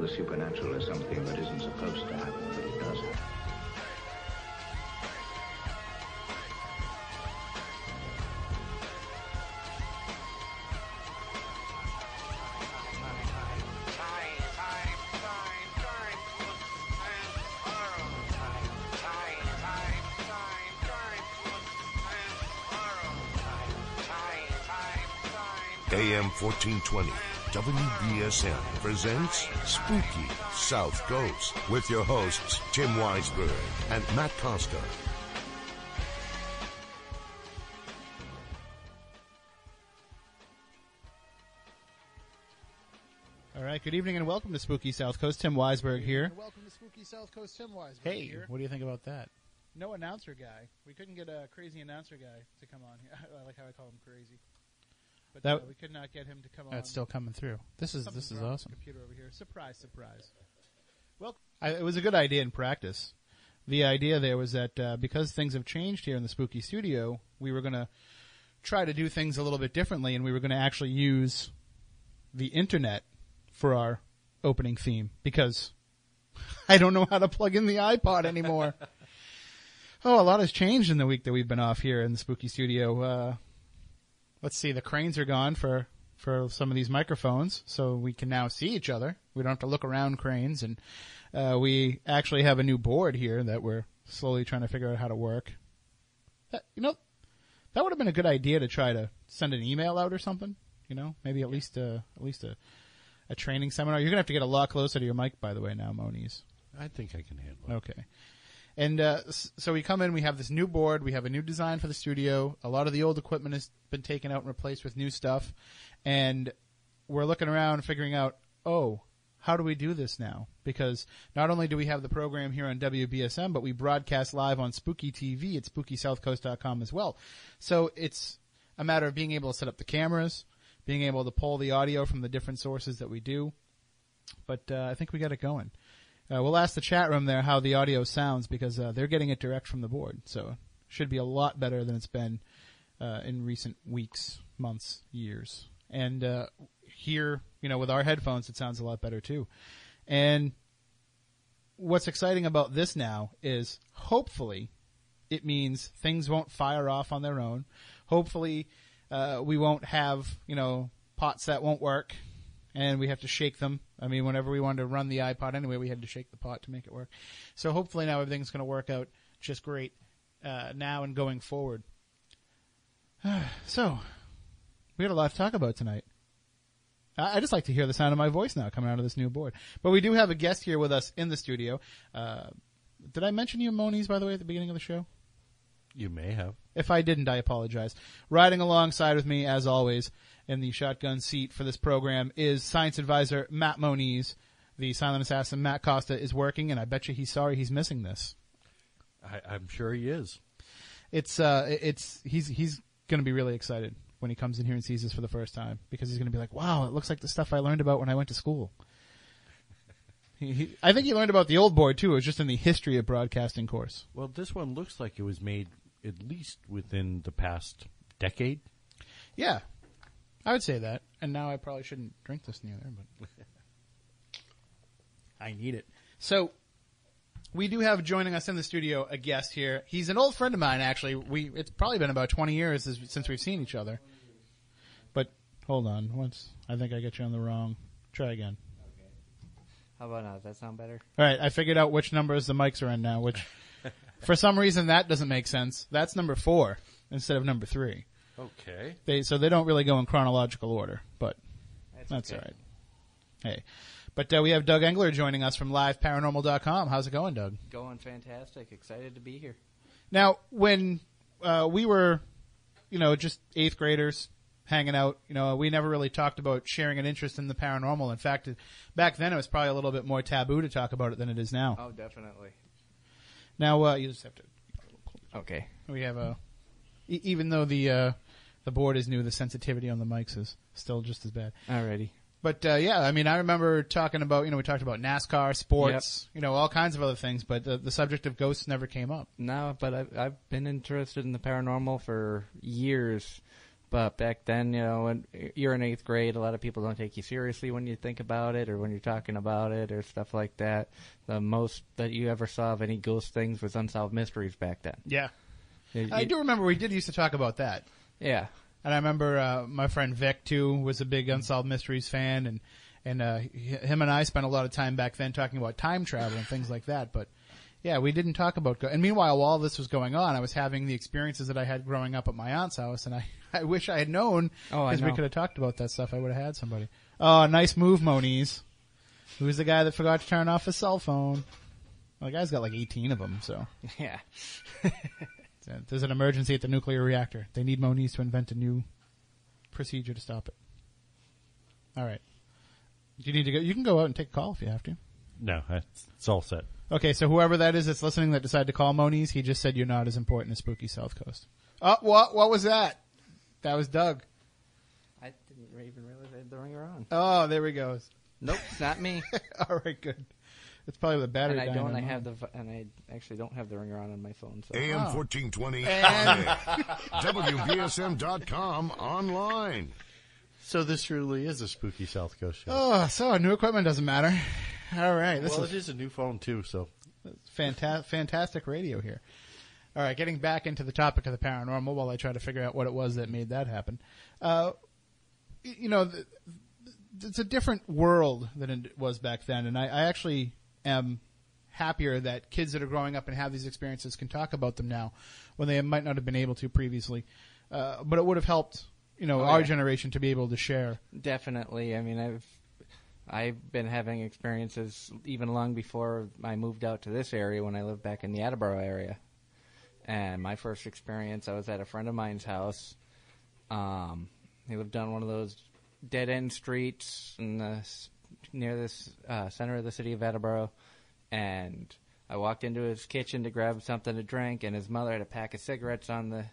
the supernatural is something that isn't supposed to happen, but it does happen. AM 1420, WBSM presents Spooky South Coast with your hosts, Tim Weisberg and Matt Costa. All right, good evening and welcome to Spooky South Coast. Tim Weisberg here. And welcome to Spooky South Coast. Tim Weisberg Hey, here. what do you think about that? No announcer guy. We couldn't get a crazy announcer guy to come on here. I like how I call him crazy. But That- uh, we could not get him to come on. That's still coming through. This is Something's this is wrong with the awesome. Computer over here. Surprise, surprise. Well, I, it was a good idea in practice. The idea there was that uh, because things have changed here in the Spooky Studio, we were going to try to do things a little bit differently, and we were going to actually use the internet for our opening theme because I don't know how to plug in the iPod anymore. oh, a lot has changed in the week that we've been off here in the Spooky Studio. Uh, let's see, the cranes are gone for for some of these microphones, so we can now see each other. We don't have to look around cranes, and uh, we actually have a new board here that we're slowly trying to figure out how to work. That, you know, that would have been a good idea to try to send an email out or something. You know, maybe at least a at least a a training seminar. You're gonna have to get a lot closer to your mic, by the way, now, Moniz. I think I can handle it. Okay. And uh, so we come in, we have this new board, we have a new design for the studio. A lot of the old equipment has been taken out and replaced with new stuff. And we're looking around figuring out, oh, how do we do this now? Because not only do we have the program here on WBSM, but we broadcast live on Spooky TV at SpookySouthCoast.com as well. So it's a matter of being able to set up the cameras, being able to pull the audio from the different sources that we do. But uh, I think we got it going. Uh, we'll ask the chat room there how the audio sounds because uh, they're getting it direct from the board, so should be a lot better than it's been uh, in recent weeks, months, years. And uh, here, you know, with our headphones, it sounds a lot better too. And what's exciting about this now is hopefully it means things won't fire off on their own. Hopefully, uh, we won't have you know pots that won't work, and we have to shake them. I mean, whenever we wanted to run the iPod anyway, we had to shake the pot to make it work. So hopefully now everything's going to work out just great uh, now and going forward. so we got a lot to talk about tonight. I I just like to hear the sound of my voice now coming out of this new board. But we do have a guest here with us in the studio. Uh, did I mention you, Moniz, by the way, at the beginning of the show? You may have. If I didn't, I apologize. Riding alongside with me, as always, in the shotgun seat for this program is science advisor Matt Moniz. The silent assassin Matt Costa is working, and I bet you he's sorry he's missing this. I, I'm sure he is. It's uh, it's he's he's going to be really excited when he comes in here and sees this for the first time because he's going to be like, "Wow, it looks like the stuff I learned about when I went to school." he, he, I think he learned about the old board too. It was just in the history of broadcasting course. Well, this one looks like it was made at least within the past decade. Yeah, I would say that. And now I probably shouldn't drink this neither, but I need it. So we do have joining us in the studio a guest here. He's an old friend of mine, actually. We it's probably been about twenty years since we've seen each other. But hold on, once I think I got you on the wrong. Try again. How about now? Does that sound better? All right, I figured out which numbers the mics are in now. Which, for some reason, that doesn't make sense. That's number four instead of number three. Okay. They so they don't really go in chronological order, but That's okay. all right. Hey, but uh, we have Doug Engler joining us from LiveParanormal.com. How's it going, Doug? Going fantastic. Excited to be here. Now, when uh, we were, you know, just eighth graders hanging out, you know, we never really talked about sharing an interest in the paranormal. In fact, back then it was probably a little bit more taboo to talk about it than it is now. Oh, definitely. Now, uh, you just have to. Okay. We have a even though the uh, the board is new, the sensitivity on the mics is still just as bad. Alrighty. But uh, yeah, I mean, I remember talking about you know we talked about NASCAR, sports, you know, all kinds of other things, but the, the subject of ghosts never came up. No, but I've, I've been interested in the paranormal for years. But back then, you know, when you're in eighth grade, a lot of people don't take you seriously when you think about it or when you're talking about it or stuff like that. The most that you ever saw of any ghost things was Unsolved Mysteries back then. Yeah. You- I you- do remember we did used to talk about that. Yeah. And I remember uh, my friend Vic too was a big Unsolved Mysteries fan, and and uh, him and I spent a lot of time back then talking about time travel and things like that. But yeah, we didn't talk about. Go- and meanwhile, while this was going on, I was having the experiences that I had growing up at my aunt's house, and I I wish I had known Oh, because we could have talked about that stuff. I would have had somebody. Oh, nice move, Moniz. Who's the guy that forgot to turn off his cell phone? Well, the guy's got like 18 of them, so. Yeah. There's an emergency at the nuclear reactor. They need Moniz to invent a new procedure to stop it. All right. Do you need to go? You can go out and take a call if you have to. No, it's, it's all set. Okay, so whoever that is that's listening that decided to call Moniz, he just said you're not as important as Spooky South Coast. Oh, what? What was that? That was Doug. I didn't even realize I had the ringer on. Oh, there he goes. Nope, it's not me. All right, good. It's probably the battery. and I dying don't. I have the. And I actually don't have the ringer on on my phone. So. AM Oh. 1420 And- WBSM.com online. So this truly is a spooky South Coast show. Oh, so new equipment doesn't matter. All right, this well, is it is a new phone too, so Fanta- fantastic radio here. All right, getting back into the topic of the paranormal while I try to figure out what it was that made that happen. Uh, you know, th it's a different world than it was back then, and I, I actually am happier that kids that are growing up and have these experiences can talk about them now when they might not have been able to previously. Uh, but it would have helped, you know, Oh, our yeah. generation to be able to share. Definitely. I mean, I've I've been having experiences even long before I moved out to this area when I lived back in the Attleboro area. And my first experience, I was at a friend of mine's house. Um, he lived on one of those dead end streets in the, near this uh, center of the city of Edinburgh, and I walked into his kitchen to grab something to drink, and his mother had a pack of cigarettes on the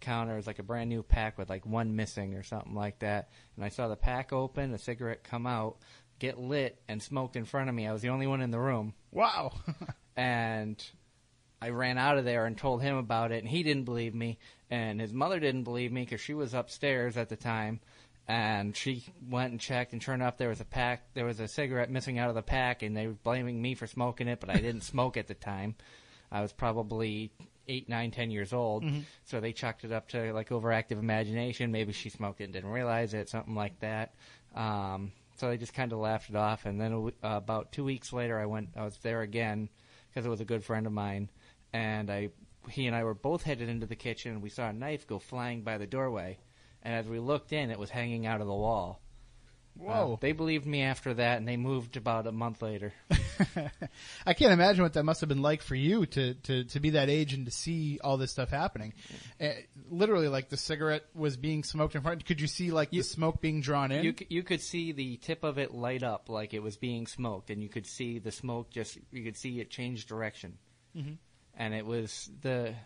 counter. It was like a brand new pack with like one missing or something like that. And I saw the pack open, a cigarette come out, get lit, and smoked in front of me. I was the only one in the room. Wow. And I ran out of there and told him about it, and he didn't believe me. And his mother didn't believe me because she was upstairs at the time. And she went and checked, and turned up there was a pack. There was a cigarette missing out of the pack, and they were blaming me for smoking it, but I didn't smoke at the time. I was probably eight, nine, ten years old, so they chucked it up to like overactive imagination. Maybe she smoked it and didn't realize it, something like that. Um, so they just kind of laughed it off. And then a w- uh, about two weeks later, I went. I was there again because it was a good friend of mine, and I, he and I were both headed into the kitchen, and we saw a knife go flying by the doorway. And as we looked in, it was hanging out of the wall. Whoa. Uh, they believed me after that, and they moved about a month later. I can't imagine what that must have been like for you to, to, to be that age and to see all this stuff happening. Uh, literally, like the cigarette was being smoked in front. Could you see like the smoke being drawn in? You you could see the tip of it light up like it was being smoked, and you could see the smoke just you could see it change direction, and it was the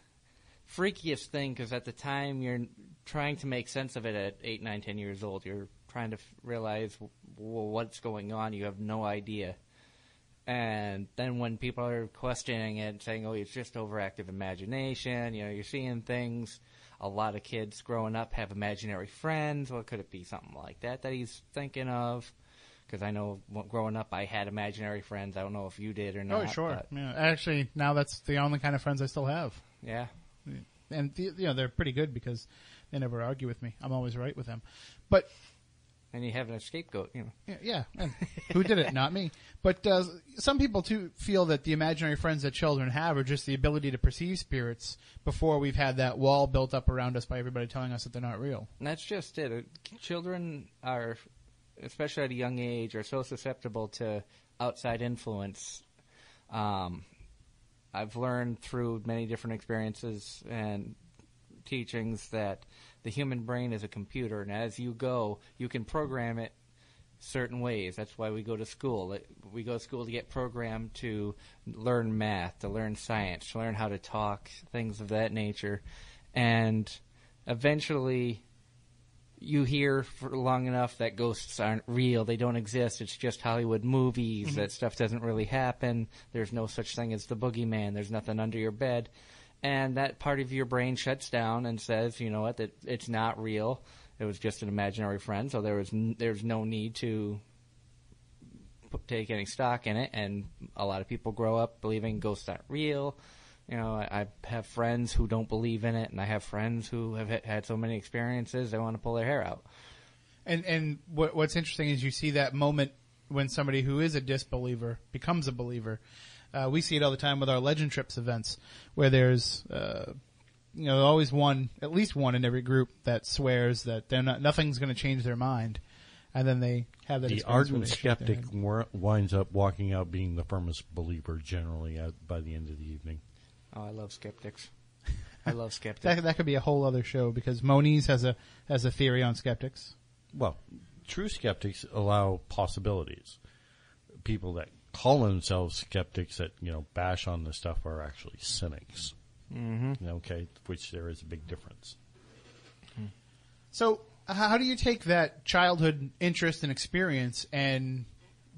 freakiest thing because at the time you're trying to make sense of it at eight, nine, ten years old. You're trying to f- realize w- w- what's going on. You have no idea. And then when people are questioning it, saying, "Oh, it's just overactive imagination," you know, you're seeing things. A lot of kids growing up have imaginary friends. Well, could it be something like that that he's thinking of? Because I know growing up, I had imaginary friends. I don't know if you did or oh, not. oh, sure. Yeah. Actually, now that's the only kind of friends I still have. yeah. And, the, you know, they're pretty good because they never argue with me. I'm always right with them. But And you have a scapegoat, you know. Yeah, yeah. And who did it? Not me. But uh, some people too feel that the imaginary friends that children have are just the ability to perceive spirits before we've had that wall built up around us by everybody telling us that they're not real. And that's just it. Uh, Children are, especially at a young age, are so susceptible to outside influence. Um, I've learned through many different experiences and teachings that the human brain is a computer, and as you go, you can program it certain ways. That's why we go to school. We go to school to get programmed to learn math, to learn science, to learn how to talk, things of that nature. And eventually, you hear for long enough that ghosts aren't real. They don't exist. It's just Hollywood movies. Mm-hmm. That stuff doesn't really happen. There's no such thing as the boogeyman. There's nothing under your bed. and that part of your brain shuts down and says, you know what, that it's not real. It was just an imaginary friend, so there was n- there's no need to put, take any stock in it. And a lot of people grow up believing ghosts aren't real. You know, I, I have friends who don't believe in it, and I have friends who have ha- had so many experiences they want to pull their hair out. And and what, what's interesting is you see that moment when somebody who is a disbeliever becomes a believer. Uh, we see it all the time with our Legend Trips events, where there's uh, you know always one, at least one in every group that swears that they're not nothing's going to change their mind, and then they have that. The experience where ardent they shake their skeptic winds up walking out being the firmest believer generally at, by the end of the evening. Oh, I love skeptics. I love skeptics. That that could be a whole other show because Moniz has a has a theory on skeptics. Well, true skeptics allow possibilities. People that call themselves skeptics that you know bash on the stuff are actually cynics. Mm-hmm. Okay, which there is a big difference. So, how do you take that childhood interest and experience and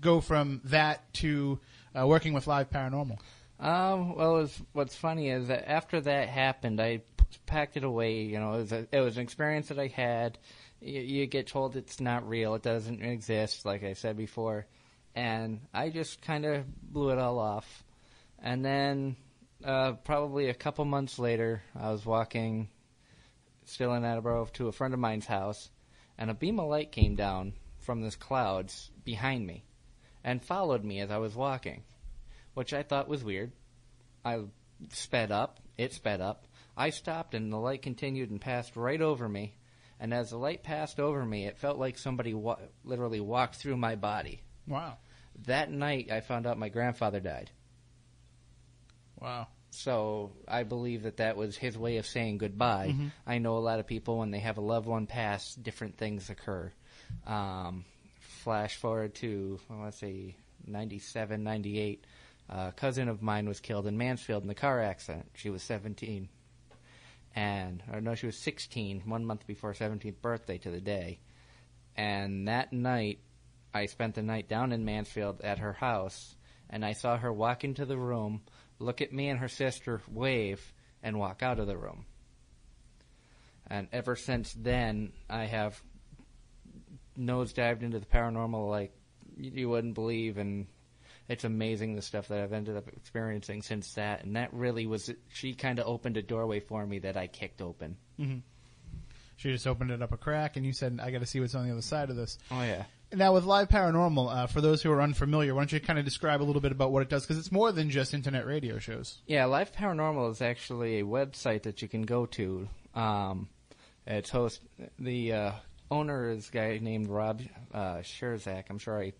go from that to uh, working with live paranormal? Um, well, was, what's funny is that after that happened, I packed it away. You know, it was, a, it was an experience that I had. You, you get told it's not real, it doesn't exist, like I said before, and I just kind of blew it all off. And then, uh, probably a couple months later, I was walking, still in Attleboro, to a friend of mine's house, and a beam of light came down from this clouds behind me, and followed me as I was walking which I thought was weird. I sped up, it sped up. I stopped, and the light continued and passed right over me. And as the light passed over me, it felt like somebody wa- literally walked through my body. Wow, That night, I found out my grandfather died. wow. So I believe that that was his way of saying goodbye. I know a lot of people when they have a loved one pass, different things occur. Um, flash forward to well, let's say 97, 98. A cousin of mine was killed in Mansfield in a car accident. She was 17, and or no, she was 16, one month before her 17th birthday to the day. And that night, I spent the night down in Mansfield at her house, and I saw her walk into the room, look at me and her sister, wave, and walk out of the room. And ever since then, I have nosedived into the paranormal like you wouldn't believe, and it's amazing the stuff that I've ended up experiencing since that. And that really was, she kind of opened a doorway for me that I kicked open. She just opened it up a crack, and you said, "I got to see what's on the other side of this." Oh, yeah. Now, with live paranormal, uh, for those who are unfamiliar, why don't you kind of describe a little bit about what it does? Because it's more than just internet radio shows. Yeah, live Paranormal is actually a website that you can go to. Um, it's host the uh, owner is a guy named Rob uh, Scherzak. I'm sure I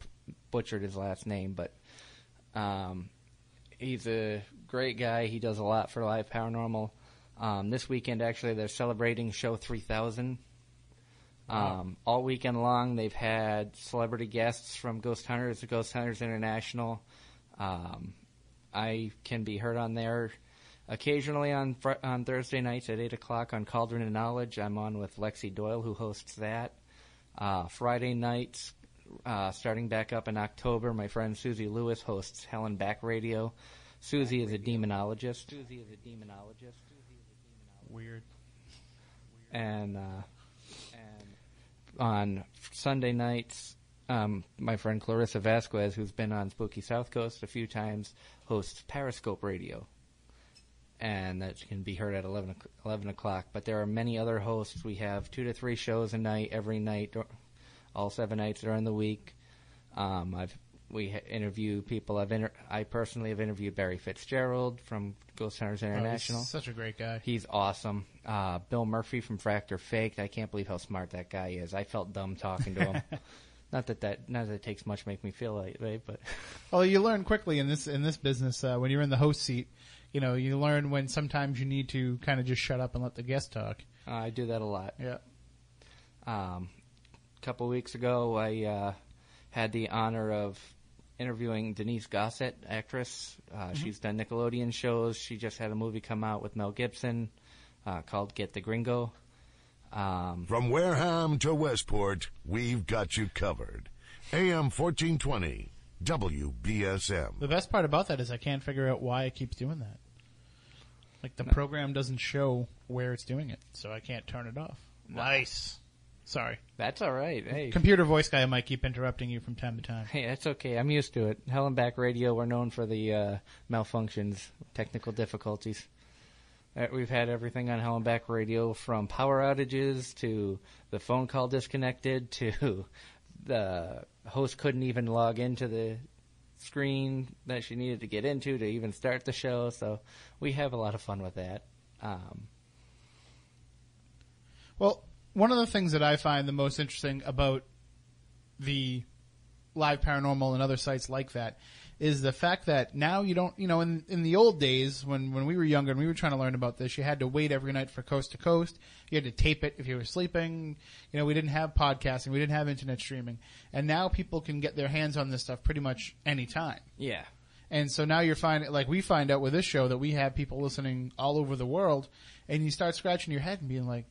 butchered his last name, but um, he's a great guy. He does a lot for Live Paranormal. Um, this weekend, actually, they're celebrating Show 3000. Um, all weekend long, they've had celebrity guests from Ghost Hunters to Ghost Hunters International. Um, I can be heard on there occasionally on fr- on Thursday nights at eight o'clock on Cauldron of Knowledge. I'm on with Lexi Doyle, who hosts that. Uh, Friday nights, uh, starting back up in October, my friend Susie Lewis hosts Hell and Back Radio. Susie is a demonologist. Susie is a demonologist. Weird. And uh, and on Sunday nights, um, my friend Clarissa Vasquez, who's been on Spooky South Coast a few times, hosts Periscope Radio. And that can be heard at 11, 11 o'clock. But there are many other hosts. We have two to three shows a night, every night, dur- all seven nights during the week. Um, I've we interview people. I've inter- I personally have interviewed Barry Fitzgerald from Ghost Hunters Oh, he's International. such a great guy. He's awesome. Uh, Bill Murphy from Fact or Faked. I can't believe how smart that guy is. I felt dumb talking to him. not that that not that it takes much to make me feel like that way, but Well, you learn quickly in this in this business uh, when you're in the host seat. You know, you learn when sometimes you need to kind of just shut up and let the guest talk. uh, I do that a lot. Yeah. Um, couple weeks ago, I uh, had the honor of interviewing Denise Gossett, actress. Uh, She's done Nickelodeon shows. She just had a movie come out with Mel Gibson uh, called Get the Gringo. Um, From Wareham to Westport, we've got you covered. AM 1420, WBSM. The best part about that is I can't figure out why it keeps doing that. Like the program doesn't show where it's doing it, so I can't turn it off. Nice. Sorry. That's all right. Hey, Computer voice guy might keep interrupting you from time to time. hey, that's okay. I'm used to it. Hell and Back Radio, we're known for the uh, malfunctions, technical difficulties. Uh, we've had everything on Hell and Back Radio from power outages to the phone call disconnected to the host couldn't even log into the screen that she needed to get into to even start the show. So we have a lot of fun with that. Um, Well, one of the things that I find the most interesting about the live paranormal and other sites like that is the fact that now you don't, you know, in in the old days when when we were younger and we were trying to learn about this, you had to wait every night for coast to coast. You had to tape it if you were sleeping. You know, we didn't have podcasting, we didn't have internet streaming, and now people can get their hands on this stuff pretty much anytime. yeah. And so now you're finding, like we find out with this show that we have people listening all over the world, and you start scratching your head and being like,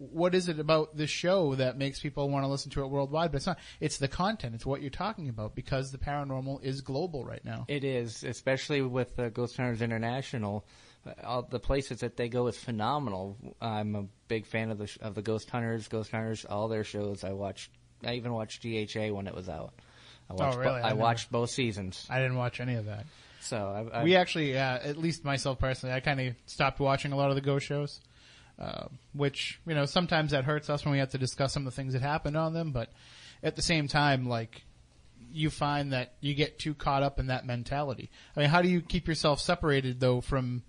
what is it about this show that makes people want to listen to it worldwide? But it's not. It's the content. It's what you're talking about because the paranormal is global right now. It is, especially with uh, Ghost Hunters International. Uh, all the places that they go is phenomenal. I'm a big fan of the sh- of the Ghost Hunters, Ghost Hunters, all their shows. I watched. I even watched GHA when it was out. I watched. Oh, really? bo- I I, watched both seasons. I didn't watch any of that. So I, I, we actually, uh, at least myself personally, I kind of stopped watching a lot of the ghost shows, uh, which you know sometimes that hurts us when we have to discuss some of the things that happened on them. But at the same time, like you find that you get too caught up in that mentality. I mean, how do you keep yourself separated though from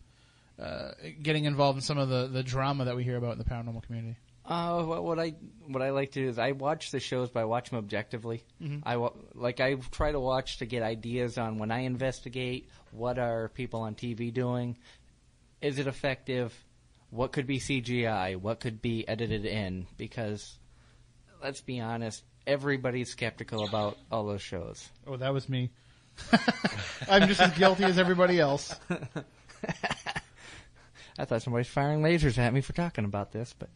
uh, getting involved in some of the the drama that we hear about in the paranormal community? Uh, what, what I what I like to do is I watch the shows, but I watch them objectively. I wa- like I try to watch to get ideas on when I investigate. What are people on TV doing? Is it effective? What could be CGI? What could be edited in? Because let's be honest, everybody's skeptical about all those shows. Oh, that was me. I'm just as guilty as everybody else. I thought somebody's firing lasers at me for talking about this, but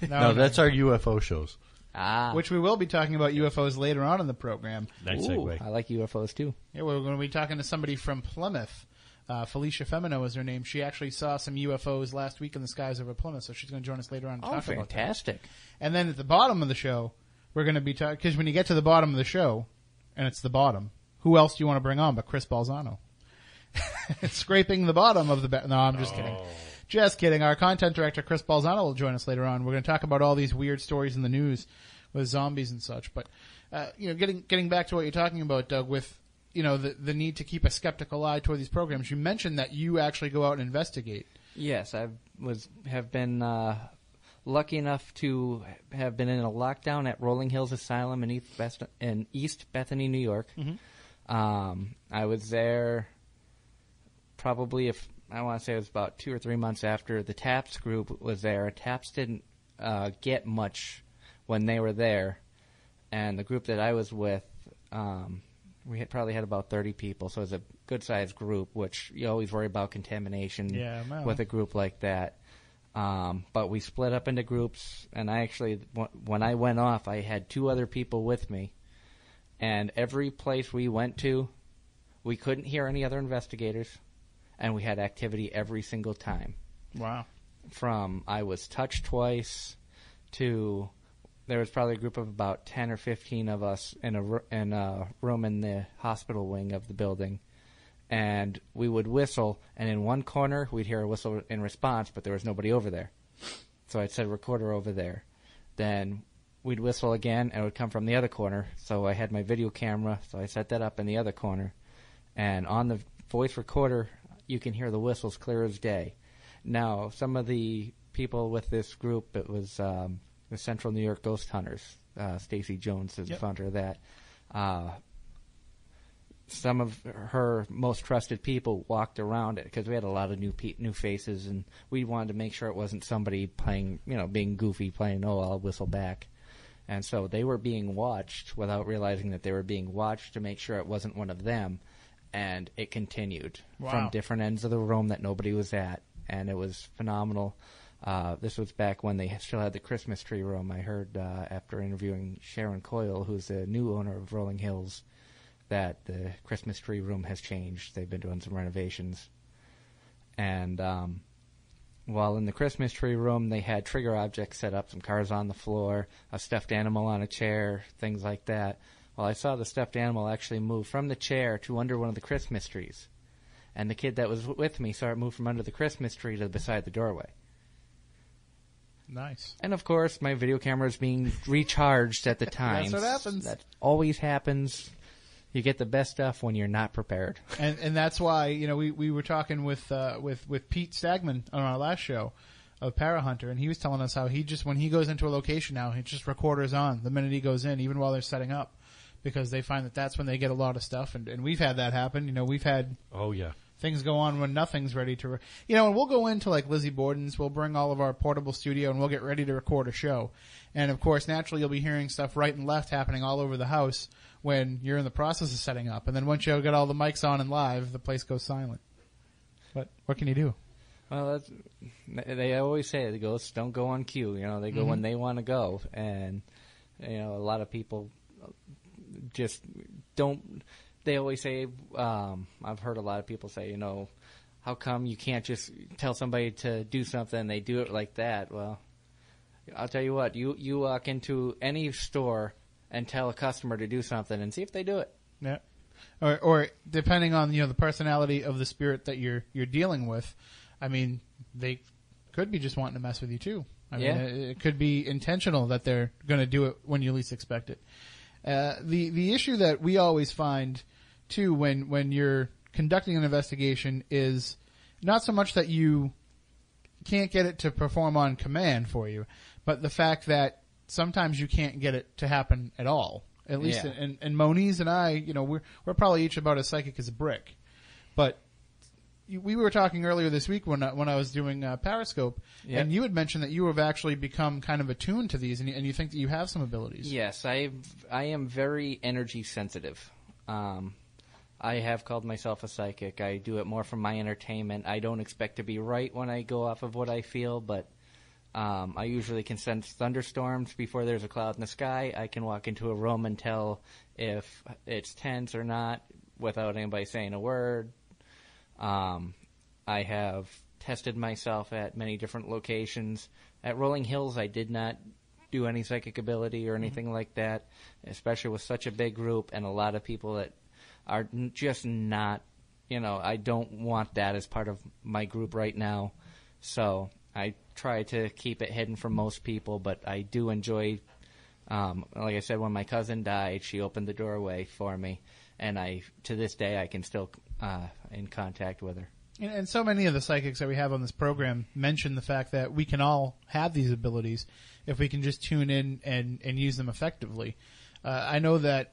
No, that's our UFO shows. ah, which we will be talking about UFOs later on in the program. Nice Ooh, segue. I like UFOs too. Yeah, we're going to be talking to somebody from Plymouth. Uh, Felicia Femino is her name. She actually saw some UFOs last week in the skies over Plymouth, so she's going to join us later on to Oh, talk about that. fantastic! And then at the bottom of the show, we're going to be talking because when you get to the bottom of the show, and it's the bottom, who else do you want to bring on but Chris Balzano? Scraping the bottom of the. Ba- no, I'm just kidding. Just kidding. Our content director Chris Balzano will join us later on. We're going to talk about all these weird stories in the news with zombies and such. But uh, you know, getting getting back to what you're talking about, Doug, with you know the the need to keep a skeptical eye toward these programs. You mentioned that you actually go out and investigate. Yes, I was have been uh, lucky enough to have been in a lockdown at Rolling Hills Asylum in East, Best- in East Bethany, New York. Um, I was there probably if I want to say it was about two or three months after the Taps group was there. Taps didn't uh, get much when they were there, and the group that I was with, um, we had probably had about thirty people, so it was a good sized group. Which you always worry about contamination Yeah, with a group like that. Um, but we split up into groups, and I actually, when I went off, I had two other people with me, and every place we went to, we couldn't hear any other investigators, and we had activity every single time. Wow. From I was touched twice, to there was probably a group of about ten or fifteen of us in a in a room in the hospital wing of the building, and we would whistle, and in one corner we'd hear a whistle in response, but there was nobody over there. So I'd a recorder over there. Then we'd whistle again, and it would come from the other corner. So I had my video camera, so I set that up in the other corner, and on the voice recorder, you can hear the whistles clear as day. Now, some of the people with this group, it was um, the Central New York Ghost Hunters. Uh, Stacy Jones is Yep. the founder of that. Uh, some of her most trusted people walked around it because we had a lot of new pe- new faces, and we wanted to make sure it wasn't somebody playing, you know, being goofy, playing "Oh, I'll whistle back," and so they were being watched without realizing that they were being watched to make sure it wasn't one of them, and it continued Wow. from different ends of the room that nobody was at, and it was phenomenal. Uh, this was back when they still had the Christmas tree room. I heard uh, after interviewing Sharon Coyle, who's the new owner of Rolling Hills, that the Christmas tree room has changed. They've been doing some renovations, And um, while in the Christmas tree room, they had trigger objects set up, some cars on the floor, a stuffed animal on a chair, things like that. Well, I saw the stuffed animal actually move from the chair to under one of the Christmas trees. And the kid that was with me saw it move from under the Christmas tree to beside the doorway. Nice. And of course, my video camera is being recharged at the time. That's what happens. That always happens. You get the best stuff when you're not prepared. and and that's why you know we, we were talking with uh, with with Pete Stagman on our last show of Para Hunter, and he was telling us how he just when he goes into a location now, he just recorders on the minute he goes in, even while they're setting up, because they find that that's when they get a lot of stuff, and and we've had that happen. You know, we've had Oh yeah. Things go on when nothing's ready to, re- you know, and we'll go into like Lizzie Borden's, we'll bring all of our portable studio and we'll get ready to record a show. And of course, naturally you'll be hearing stuff right and left happening all over the house when you're in the process of setting up. And then once you get all the mics on and live, the place goes silent. But what can you do? Well, that's, they always say the ghosts don't go on cue. You know, they go when mm-hmm. they want to go, and you know, a lot of people just don't. They always say, um, I've heard a lot of people say, you know, how come you can't just tell somebody to do something and they do it like that? Well, I'll tell you what, you you walk into any store and tell a customer to do something and see if they do it. Yeah. Or, or depending on you know the personality of the spirit that you're you're dealing with, I mean they could be just wanting to mess with you too. I Yeah. mean it, it could be intentional that they're going to do it when you least expect it. Uh, the the issue that we always find too when when you're conducting an investigation is not so much that you can't get it to perform on command for you, but the fact that sometimes you can't get it to happen at all. At least, Yeah. and, and Moniz and I, you know, we're we're probably each about as psychic as a brick, but we were talking earlier this week when I, when I was doing uh, Periscope, Yep. and you had mentioned that you have actually become kind of attuned to these, and you, and you think that you have some abilities. Yes, I I am very energy sensitive. Um, I have called myself a psychic. I do it more for my entertainment. I don't expect to be right when I go off of what I feel, but um, I usually can sense thunderstorms before there's a cloud in the sky. I can walk into a room and tell if it's tense or not without anybody saying a word. Um, I have tested myself at many different locations. At Rolling Hills, I did not do any psychic ability or anything like that, especially with such a big group and a lot of people that are just not, you know, I don't want that as part of my group right now. So I try to keep it hidden from most people, but I do enjoy um, like I said, when my cousin died, she opened the doorway for me, and I to this day I can still uh, in contact with her. And, and so many of the psychics that we have on this program mention the fact that we can all have these abilities if we can just tune in and, and use them effectively. Uh, I know that,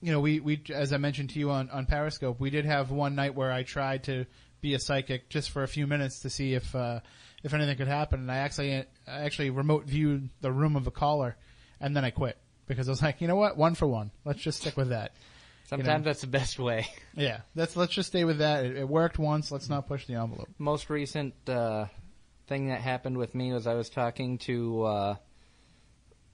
you know, we, we, as I mentioned to you on, on Periscope, we did have one night where I tried to be a psychic just for a few minutes to see if, uh, if anything could happen. And I actually, I actually remote viewed the room of a caller and then I quit because I was like, you know what? One for one. Let's just stick with that. Sometimes that's the best way. Yeah. That's, let's just stay with that. It, it worked once. Let's not push the envelope. Most recent uh, thing that happened with me was I was talking to uh,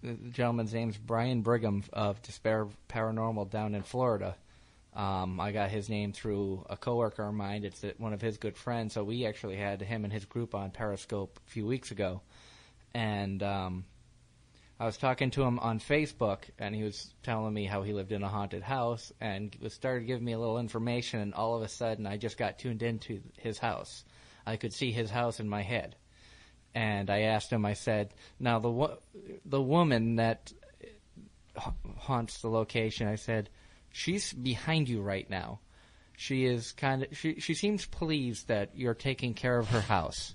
the gentleman's name's Brian Brigham of Despair Paranormal down in Florida. Um, I got his name through a coworker of mine. It's one of his good friends. So we actually had him and his group on Periscope a few weeks ago, and um, I was talking to him on Facebook, and he was telling me how he lived in a haunted house, and was started giving me a little information. And all of a sudden, I just got tuned into his house. I could see his house in my head, and I asked him. I said, "Now the wo- the woman that ha- haunts the location," I said, "she's behind you right now. She is kind of she she seems pleased that you're taking care of her house."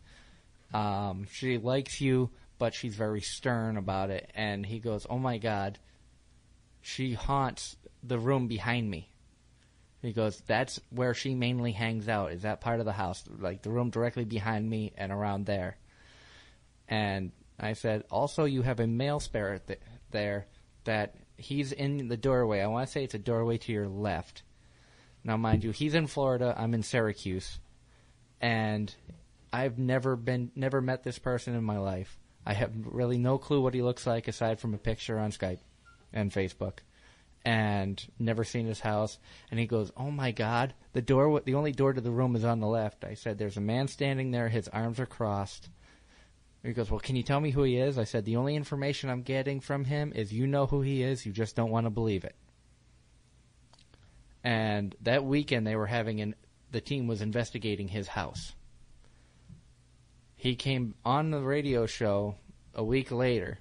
Um, she likes you, but she's very stern about it. And he goes, "Oh my God, she haunts the room behind me." He goes, "That's where she mainly hangs out. Is that part of the house, like the room directly behind me and around there?" And I said, "Also, you have a male spirit th- there that he's in the doorway. I want to say it's a doorway to your left." Now, mind you, he's in Florida. I'm in Syracuse, and I've never been, never met this person in my life. I have really no clue what he looks like aside from a picture on Skype and Facebook. and never seen his house. And he goes, "Oh my God, the door, the only door to the room is on the left." I said, "There's a man standing there. His arms are crossed." He goes, "Well, can you tell me who he is?" I said, "The only information I'm getting from him is you know who he is. You just don't want to believe it." And that weekend, they were having an. The team was investigating his house. He came on the radio show a week later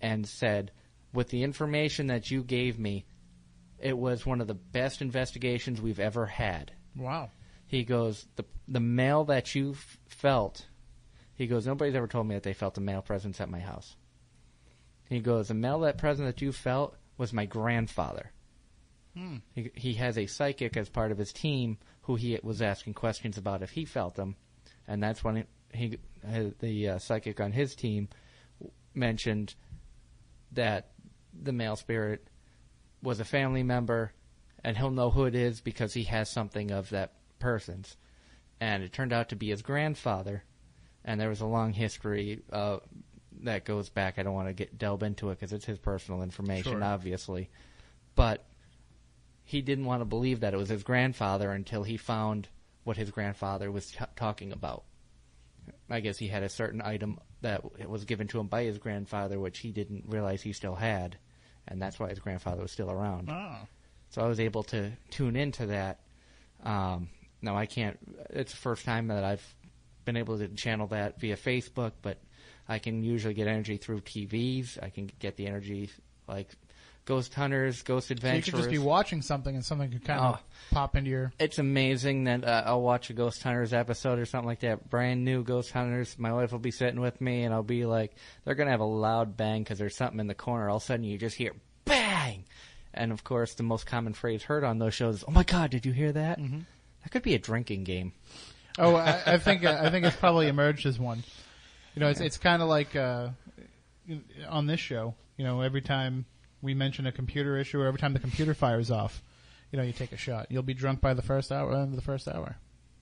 and said, with the information that you gave me, it was one of the best investigations we've ever had. Wow. He goes, the the mail that you f- felt. He goes, nobody's ever told me that they felt a male presence at my house. He goes, the male that presence that you felt was my grandfather. He he has a psychic as part of his team who he was asking questions about if he felt them, and that's when he, he the uh, psychic on his team mentioned that the male spirit was a family member, and he'll know who it is because he has something of that person's. And it turned out to be his grandfather, and there was a long history uh, that goes back. I don't want to get delve into it because it's his personal information, Sure. obviously. But he didn't want to believe that it was his grandfather until he found what his grandfather was t- talking about. I guess he had a certain item that was given to him by his grandfather, which he didn't realize he still had, and that's why his grandfather was still around. Oh. So I was able to tune into that. Um, now I can't. It's the first time that I've been able to channel that via Facebook, but I can usually get energy through TVs. I can get the energy like Ghost Hunters, Ghost So you could just be watching something and something could kind of Oh. pop into your. it's amazing that uh, I'll watch a Ghost Hunters episode or something like that, brand new Ghost Hunters. My wife will be sitting with me, and I'll be like, they're gonna have a loud bang because there's something in the corner. All of a sudden, you just hear bang, and of course, the most common phrase heard on those shows is, "Oh my God, did you hear that?" Mm-hmm. That could be a drinking game. Oh, I, I think I think it's probably emerged as one. You know, it's it's kind of like uh, on this show. You know, every time we mention a computer issue or every time the computer fires off, you know, you take a shot. You'll be drunk by the first hour. End of the first hour.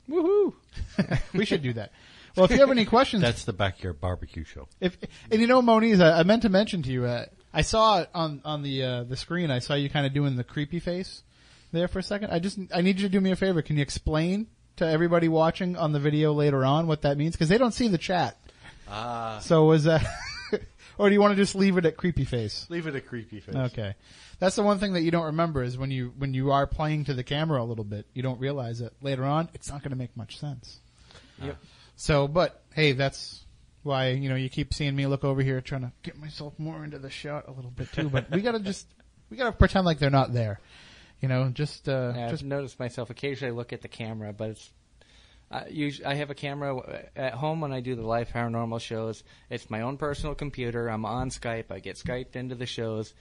Woohoo! We should do that. Well, if you have any questions, That's the backyard barbecue show. If and you know, Moniz, I, I meant to mention to you, uh, I saw it on on the uh, the screen. I saw you kind of doing the creepy face there for a second. I just I need you to do me a favor. Can you explain to everybody watching on the video later on what that means? Because they don't see the chat. Ah. So was that, or do you want to just leave it at creepy face? Leave it a creepy face. Okay, that's the one thing that you don't remember is when you when you are playing to the camera a little bit, you don't realize it later on. It's not going to make much sense. Yep. So, but hey, that's why you know you keep seeing me look over here trying to get myself more into the shot a little bit too. But we gotta just we gotta pretend like they're not there. You know, just uh, just noticed myself occasionally I look at the camera, but it's. Uh, usually, I have a camera at home when I do the live paranormal shows. It's my own personal computer. I'm on Skype. I get Skyped into the shows.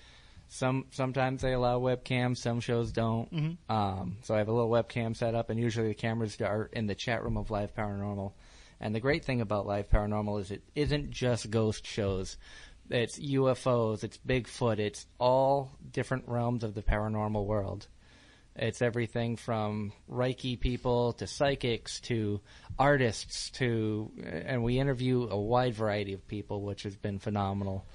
Some sometimes they allow webcams. Some shows don't. Um, so I have a little webcam set up, and usually the cameras are in the chat room of live paranormal. And the great thing about live paranormal is it isn't just ghost shows. It's UFOs. It's Bigfoot. It's all different realms of the paranormal world. It's everything from Reiki people to psychics to artists to, and we interview a wide variety of people, which has been phenomenal.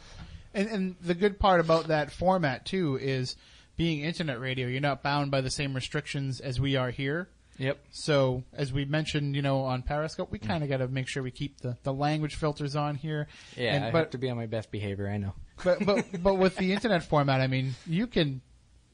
and and the good part about that format too is being internet radio. You're not bound by the same restrictions as we are here. Yep. So, as we mentioned, you know, on Periscope, we kind of mm. got to make sure we keep the, the language filters on here. Yeah, And- I but have to be on my best behavior. I know. but but but with the internet format, I mean, you can,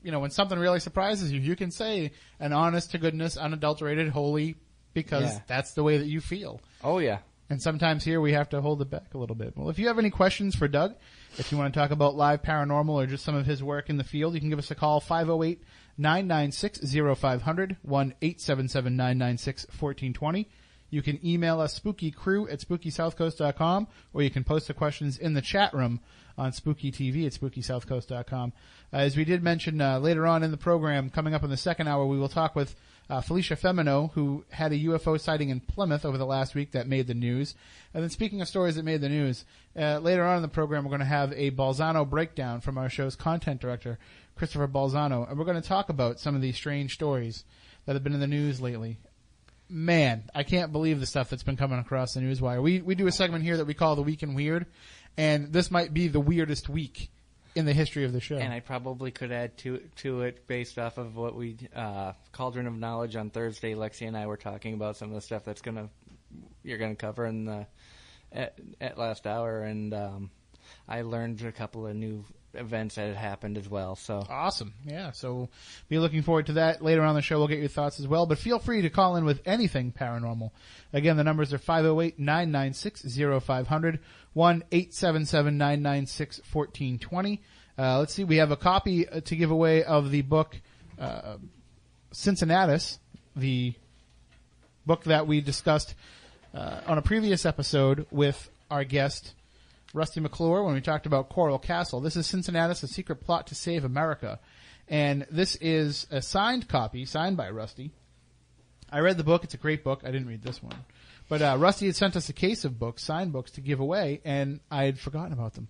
you know, when something really surprises you, you can say an honest to goodness, unadulterated, holy, because Yeah. that's the way that you feel. Oh yeah. And sometimes here we have to hold it back a little bit. Well, if you have any questions for Doug, if you want to talk about live paranormal or just some of his work in the field, you can give us a call 508 996 0500 1 877 996 1420. You can email us spookycrew at spookysouthcoast.com or you can post the questions in the chat room on Spooky TV at spookysouthcoast.com. Uh, as we did mention uh, later on in the program, coming up in the second hour, we will talk with uh, Felicia Femino, who had a UFO sighting in Plymouth over the last week that made the news. And then speaking of stories that made the news, uh, later on in the program, we're going to have a Balzano breakdown from our show's content director, Christopher Balzano, and we're going to talk about some of these strange stories that have been in the news lately. Man, I can't believe the stuff that's been coming across the newswire. We we do a segment here that we call the Week in Weird, and this might be the weirdest week in the history of the show. And I probably could add to to it based off of what we uh, Cauldron of Knowledge on Thursday. Lexi and I were talking about some of the stuff that's gonna you're gonna cover in the at, at last hour, and um, I learned a couple of new events that had happened as well. So Awesome. Yeah. So be looking forward to that. Later on the show, we'll get your thoughts as well. But feel free to call in with anything paranormal. Again, the numbers are 508-996-0500, 1-877-996-1420. Uh, let's see. We have a copy uh, to give away of the book, uh, Cincinnatus, the book that we discussed uh, on a previous episode with our guest, Rusty McClure when we talked about Coral Castle. This is Cincinnatus, a secret plot to save America. And this is a signed copy, signed by Rusty. I read the book. It's a great book. I didn't read this one. But uh, Rusty had sent us a case of books, signed books, to give away, and I had forgotten about them.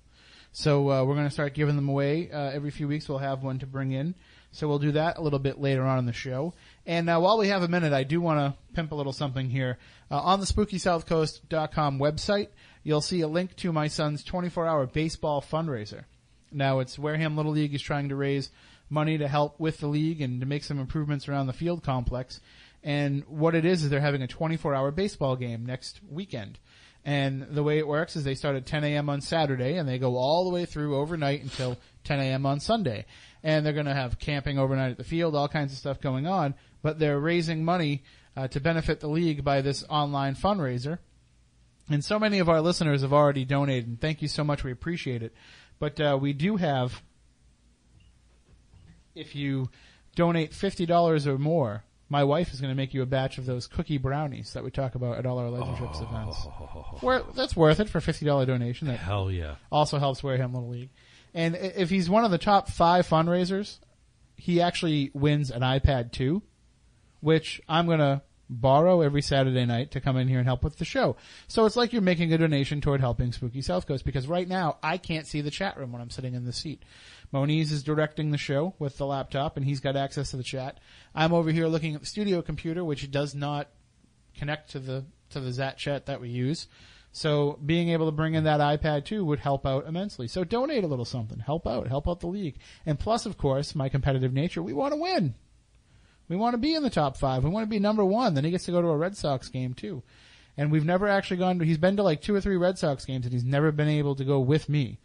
So uh, we're going to start giving them away uh, every few weeks. We'll have one to bring in. So we'll do that a little bit later on in the show. And uh, while we have a minute, I do want to pimp a little something here. Uh, on the SpookySouthCoast.com website, you'll see a link to my son's 24-hour baseball fundraiser. Now, it's Wareham Little League is trying to raise money to help with the league and to make some improvements around the field complex. And what it is is they're having a 24-hour baseball game next weekend. And the way it works is they start at 10 a.m. on Saturday and they go all the way through overnight until 10 a.m. on Sunday. And they're going to have camping overnight at the field, all kinds of stuff going on. But they're raising money uh, to benefit the league by this online fundraiser. And so many of our listeners have already donated, and thank you so much. We appreciate it. But uh, we do have, if you donate fifty dollars or more, my wife is going to make you a batch of those cookie brownies that we talk about at all our Legend Trips events. Where, that's worth it for a fifty dollar donation. That Hell yeah. also helps Wareham Little League. And if he's one of the top five fundraisers, he actually wins an iPad 2, which I'm going to borrow every Saturday night to come in here and help with the show. So it's like you're making a donation toward helping Spooky South Coast because right now I can't see the chat room when I'm sitting in the seat. Moniz is directing the show with the laptop and he's got access to the chat. I'm over here looking at the studio computer, which does not connect to the to the Zat chat that we use. So being able to bring in that iPad 2 would help out immensely. So donate a little something, help out, help out the league, and plus, of course, my competitive nature. We want to win. We want to be in the top five. We want to be number one. Then he gets to go to a Red Sox game too. And we've never actually gone to, he's been to like two or three Red Sox games and he's never been able to go with me.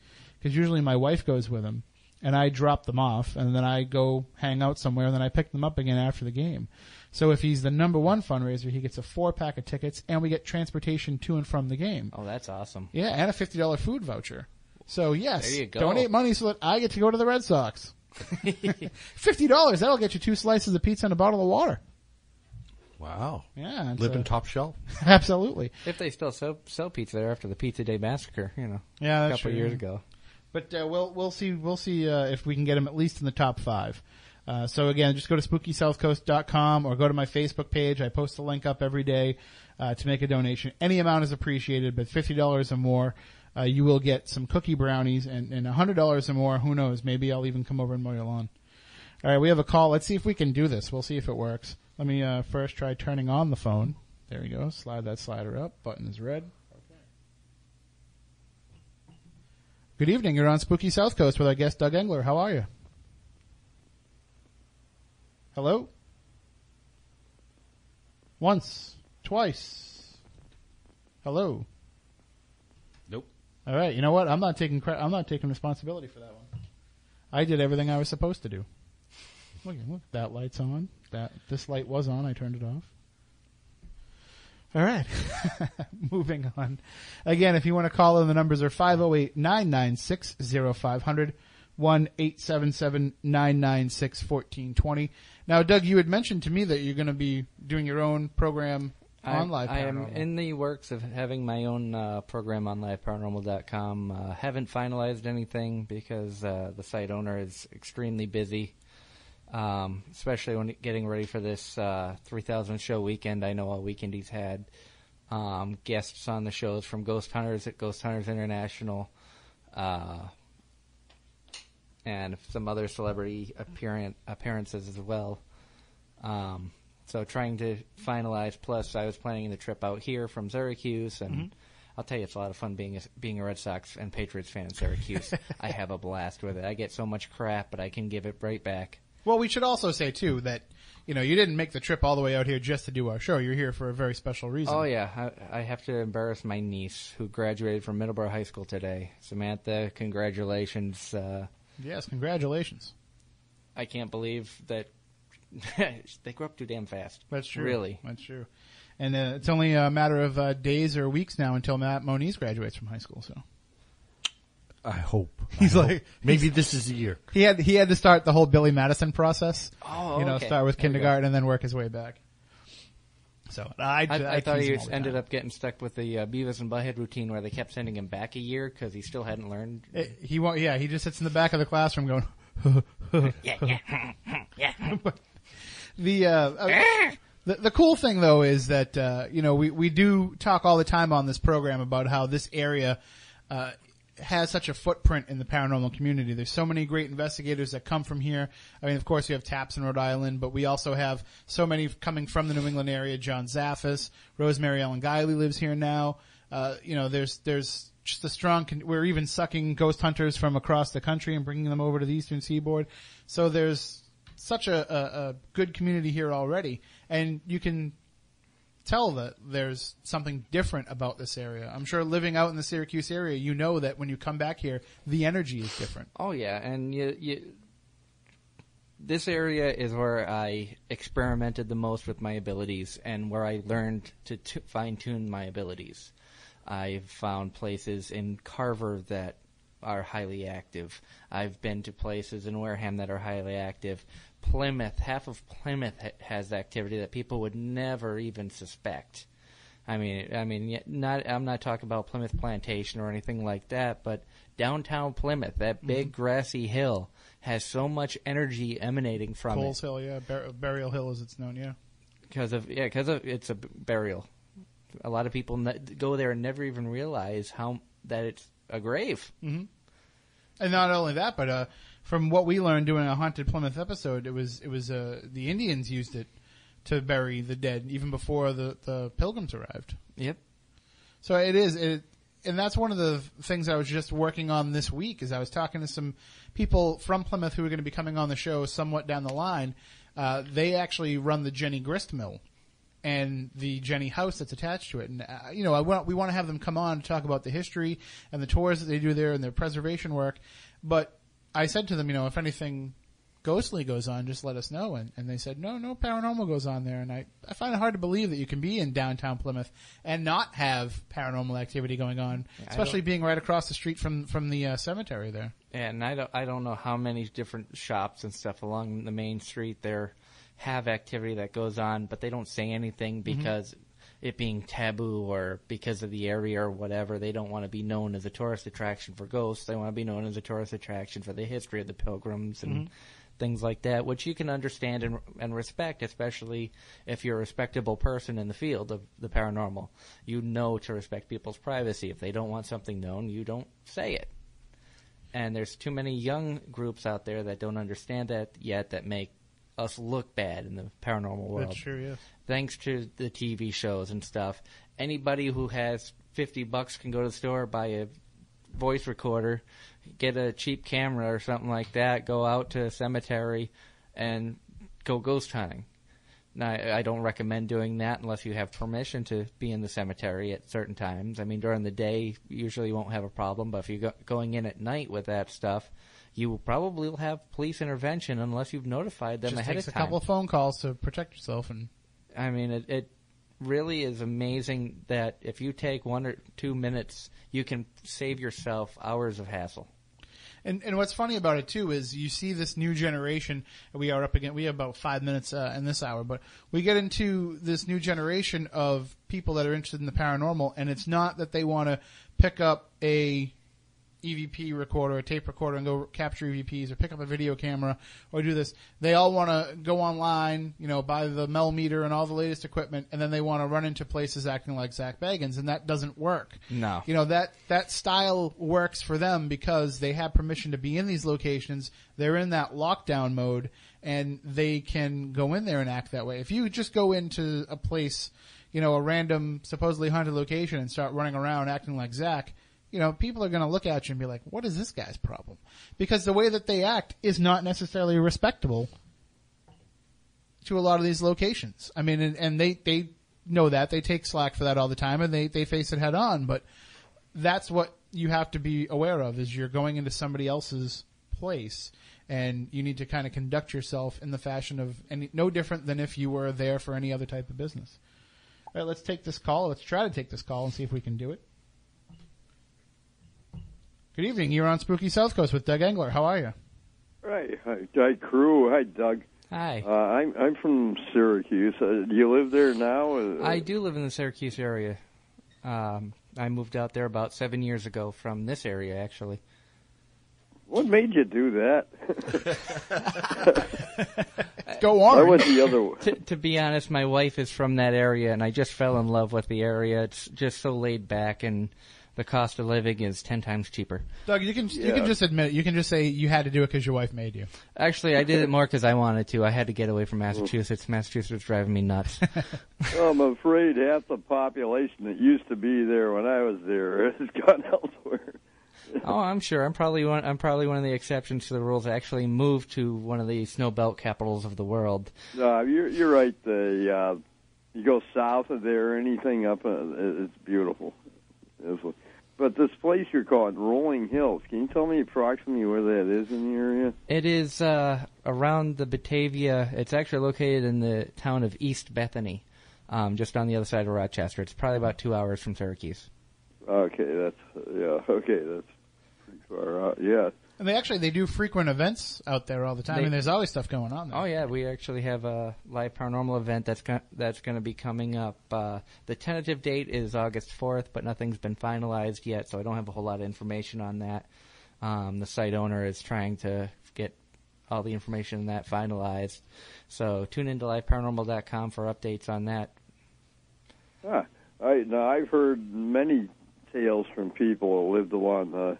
Cause usually my wife goes with him and I drop them off and then I go hang out somewhere and then I pick them up again after the game. So if he's the number one fundraiser, he gets a four pack of tickets and we get transportation to and from the game. oh, that's awesome. Yeah, and a fifty dollar food voucher. So yes, There you go. donate money so that I get to go to the Red Sox. Fifty dollars that'll get you two slices of pizza and a bottle of water. Wow. Yeah, it's Living a- top shelf. absolutely. If they still sell, sell pizza there after the Pizza Day massacre, you know, Yeah, a that's couple true. years ago. But uh, we'll we'll see we'll see uh, if we can get them at least in the top five. Uh, so again, just go to SpookySouthCoast.com or go to my Facebook page. I post a link up every day uh, to make a donation. Any amount is appreciated, but fifty dollars or more, uh, you will get some cookie brownies, and and hundred dollars or more, who knows? Maybe I'll even come over and mow your lawn. All right, we have a call. Let's see if we can do this. We'll see if it works. Let me uh, first try turning on the phone. There we go. Slide that slider up. Button is red. Okay. Good evening. You're on Spooky South Coast with our guest Doug Engler. How are you? Hello? Once, twice. Hello. All right. You know what? I'm not taking credit. I'm not taking responsibility for that one. I did everything I was supposed to do. Look, look, that light's on. That this light was on. I turned it off. All right. Moving on. Again, if you want to call in, the numbers are 508-996-0500, 1-877-996-1420. Now, Doug, you had mentioned to me that you're going to be doing your own program on Live I am Paranormal. in the works of having my own uh, program on liveparanormal.com. Uh, haven't finalized anything because uh, the site owner is extremely busy, um, especially when getting ready for this uh, 3000 show weekend. I know all weekend he's had um, guests on the shows from Ghost Hunters at Ghost Hunters International. Uh, and some other celebrity appearance, appearances as well. Um, so trying to finalize. Plus, I was planning the trip out here from Syracuse, and I'll tell you, it's a lot of fun being a, being a Red Sox and Patriots fan in Syracuse. I have a blast with it. I get so much crap, but I can give it right back. Well, we should also say too that you know you didn't make the trip all the way out here just to do our show. You're here for a very special reason. Oh yeah, I, I have to embarrass my niece who graduated from Middleborough High School today. Samantha, congratulations. Uh, Yes, congratulations. I can't believe that they grow up too damn fast. That's true. Really. that's true. And uh, it's only a matter of uh, days or weeks now until Matt Moniz graduates from high school. So I hope. He's I hope. like- maybe this is the year. he had he had to start the whole Billy Madison process. Oh, you know, okay. start with There kindergarten and then work his way back. So I, I, I, thought he him was, ended up getting stuck with the uh, Beavis and Butthead routine where they kept sending him back a year because he still hadn't learned. It- he won't. Yeah, he just sits in the back of the classroom going. yeah, yeah, yeah. The, uh, uh, the the cool thing though is that uh, you know we we do talk all the time on this program about how this area uh, has such a footprint in the paranormal community. There's so many great investigators that come from here. I mean, of course, we have Taps in Rhode Island, but we also have so many coming from the New England area. John Zaffis, Rosemary Ellen Guiley lives here now. Uh, you know, there's there's just a strong. Con- we're even sucking ghost hunters from across the country and bringing them over to the Eastern Seaboard. So there's such a, a, a good community here already, and you can tell that there's something different about this area. I'm sure living out in the Syracuse area, you know that when you come back here, the energy is different. Oh yeah, and you, you, this area is where I experimented the most with my abilities and where I learned to t- fine tune my abilities. I've found places in Carver that are highly active. I've been to places in Wareham that are highly active. Plymouth, half of Plymouth ha- has activity that people would never even suspect. I mean, I mean, not I'm not talking about Plymouth Plantation or anything like that, but downtown Plymouth, that mm-hmm. big grassy hill, has so much energy emanating from it. Coles it Hill, yeah, Bur- Burial Hill as it's known, yeah. because of yeah, because of it's a b- burial. A lot of people ne- go there and never even realize how that it's a grave. Mm-hmm. And not only that, but uh, from what we learned doing a haunted Plymouth episode, it was it was uh, the Indians used it to bury the dead even before the the pilgrims arrived. Yep. So it is, it, and that's one of the things I was just working on this week. Is I was talking to some people from Plymouth who are going to be coming on the show somewhat down the line. Uh, they actually run the Jenney Grist Mill and the Jenney House that's attached to it. And uh, you know, I want we want to have them come on to talk about the history and the tours that they do there and their preservation work. But I said to them, you know, if anything ghostly goes on, just let us know. And, and they said, no, no paranormal goes on there. And I, I find it hard to believe that you can be in downtown Plymouth and not have paranormal activity going on, especially being right across the street from, from the uh, cemetery there. And I don't I don't know how many different shops and stuff along the main street there have activity that goes on, but they don't say anything mm-hmm. because it being taboo or because of the area or whatever. They don't want to be known as a tourist attraction for ghosts. They want to be known as a tourist attraction for the history of the pilgrims and mm-hmm. things like that, which you can understand and, and respect, especially if you're a respectable person in the field of the paranormal. You know to respect people's privacy. If they don't want something known, you don't say it and there's too many young groups out there that don't understand that yet that make us look bad in the paranormal world. That's true, yeah. Thanks to the TV shows and stuff, anybody who has 50 bucks can go to the store, buy a voice recorder, get a cheap camera or something like that, go out to a cemetery and go ghost hunting. Now, I don't recommend doing that unless you have permission to be in the cemetery at certain times. I mean, during the day, usually you won't have a problem, but if you're go- going in at night with that stuff, you will probably will have police intervention unless you've notified them Just ahead takes of a couple of phone calls to protect yourself and I mean, it, it really is amazing that if you take one or two minutes, you can save yourself hours of hassle. And and what's funny about it too is you see this new generation. We are up again. We have about five minutes uh, in this hour, but we get into this new generation of people that are interested in the paranormal, and it's not that they want to pick up a EVP recorder, a tape recorder, and go capture EVPs, or pick up a video camera, or do this. They all want to go online, you know, buy the Mel meter and all the latest equipment, and then they want to run into places acting like Zach Bagans, and that doesn't work. No. You know that that style works for them because they have permission to be in these locations. They're in that lockdown mode, and they can go in there and act that way. If you just go into a place, you know, a random supposedly haunted location and start running around acting like Zach, you know, people are going to look at you and be like, what is this guy's problem? Because the way that they act is not necessarily respectable to a lot of these locations. I mean, and, and they, they know that. They take slack for that all the time and they, they face it head on. But that's what you have to be aware of is you're going into somebody else's place and you need to kind of conduct yourself in the fashion of any, no different than if you were there for any other type of business. All right, let's take this call. Let's try to take this call and see if we can do it. Good evening. You're on Spooky South Coast with Doug Engler. How are you? Right. Hi, hi, crew. Hi, Doug. Hi. Uh, I'm I'm from Syracuse. Uh, do you live there now? Uh, I do live in the Syracuse area. Um, I moved out there about seven years ago from this area, actually. What made you do that? Go on. I on. went the other way. to, to be honest, my wife is from that area, and I just fell in love with the area. It's just so laid back, and the cost of living is ten times cheaper. Doug, you can you can just admit it. You can just say you had to do it because your wife made you. Actually, I did it more because I wanted to. I had to get away from Massachusetts. Massachusetts was driving me nuts. I'm afraid half the population that used to be there when I was there has gone elsewhere. oh, I'm sure. I'm probably one. I'm probably one of the exceptions to the rules. I actually moved to one of the snow belt capitals of the world. No, you're you're right. The uh, you go south of there, anything up, uh, it's beautiful. It's, but this place you're calling Rolling Hills, can you tell me approximately where that is in the area? It is uh, around the Batavia. It's actually located in the town of East Bethany, um, just on the other side of Rochester. It's probably about two hours from Syracuse. Okay, that's yeah. Okay, that's pretty far out. Yeah. And they actually they do frequent events out there all the time, They- and there's always stuff going on there. Oh yeah, we actually have a live paranormal event that's go- that's going to be coming up. Uh, the tentative date is August fourth, but nothing's been finalized yet, so I don't have a whole lot of information on that. Um, the site owner is trying to get all the information on that finalized. So tune into liveparanormal.com for updates on that. Ah, I now I've heard many tales from people who lived along the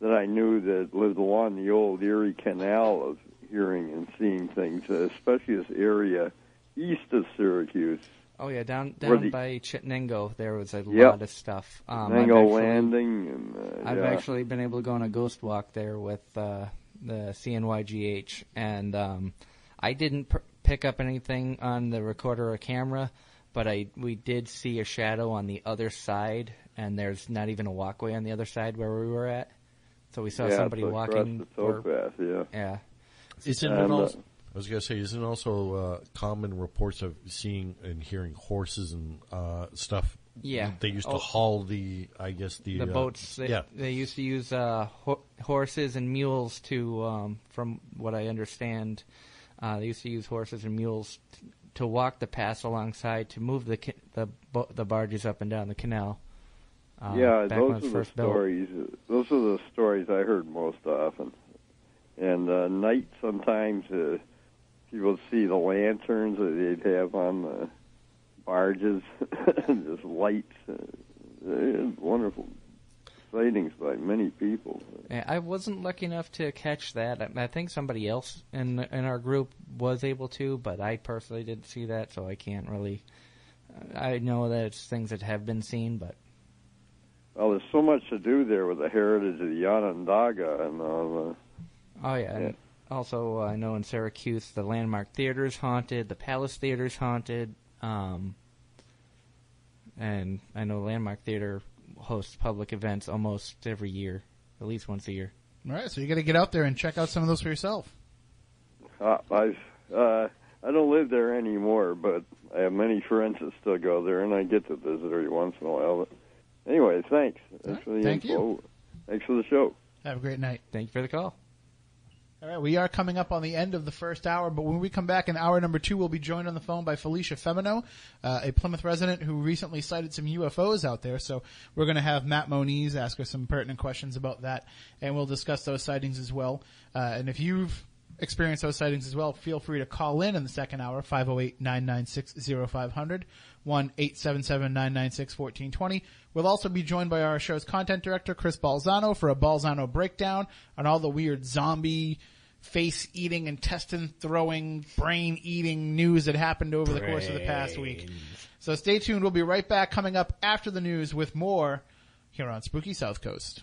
that I knew that lived along the old Erie Canal of hearing and seeing things, especially this area east of Syracuse, Oh yeah, down down the- by Chittenango, there was a Yep. lot of stuff. Um, I've actually- Landing, and uh, I've yeah. actually been able to go on a ghost walk there with uh, the CNYGH, and um, I didn't pr- pick up anything on the recorder or camera, but I we did see a shadow on the other side, and there's not even a walkway on the other side where we were at. So we saw yeah, somebody so walking. across the or- towpath, yeah. yeah, Isn't And, it uh. I was gonna say, isn't it also uh, common reports of seeing and hearing horses and uh, stuff? Yeah. they used to Oh. haul the, I guess the the uh, boats. They, yeah, they used to use uh, ho- horses and mules to, um, from what I understand, uh, they used to use horses and mules t- to walk the pass alongside to move the ca- the bo- the barges up and down the canal. Uh, yeah, back when it those are the first built. stories. Those are the stories I heard most often. And uh, night, sometimes uh, people would see the lanterns that they'd have on the barges, just lights. Uh, uh, wonderful sightings by many people. Yeah, I wasn't lucky enough to catch that. I, I think somebody else in in our group was able to, but I personally didn't see that, so I can't really. I know that it's things that have been seen, but Well, there's so much to do there with the heritage of the Onondaga and all. Oh yeah, and Yeah. also uh, I know in Syracuse the Landmark Theater is haunted, the Palace Theater is haunted, um, and I know Landmark Theater hosts public events almost every year, at least once a year. All right, so you got to get out there and check out some of those for yourself. Uh, I've uh, I don't live there anymore, but I have many friends that still go there, and I get to visit every once in a while. But anyway, thanks. Thanks for the Thank info. Thanks for the show. Have a great night. Thank you for the call. All right, we are coming up on the end of the first hour, but when we come back in hour number two, we'll be joined on the phone by Felicia Femino, uh, a Plymouth resident who recently sighted some UFOs out there. So we're going to have Matt Moniz ask her some pertinent questions about that, and we'll discuss those sightings as well. Uh, and if you've experienced those sightings as well, feel free to call in in the second hour, 508-996-0500, 1-877-996-1420. We'll also be joined by our show's content director, Chris Balzano, for a Balzano breakdown on all the weird zombie, face-eating, intestine-throwing, brain-eating news that happened over the course of the past week. So stay tuned. We'll be right back coming up after the news with more here on Spooky South Coast.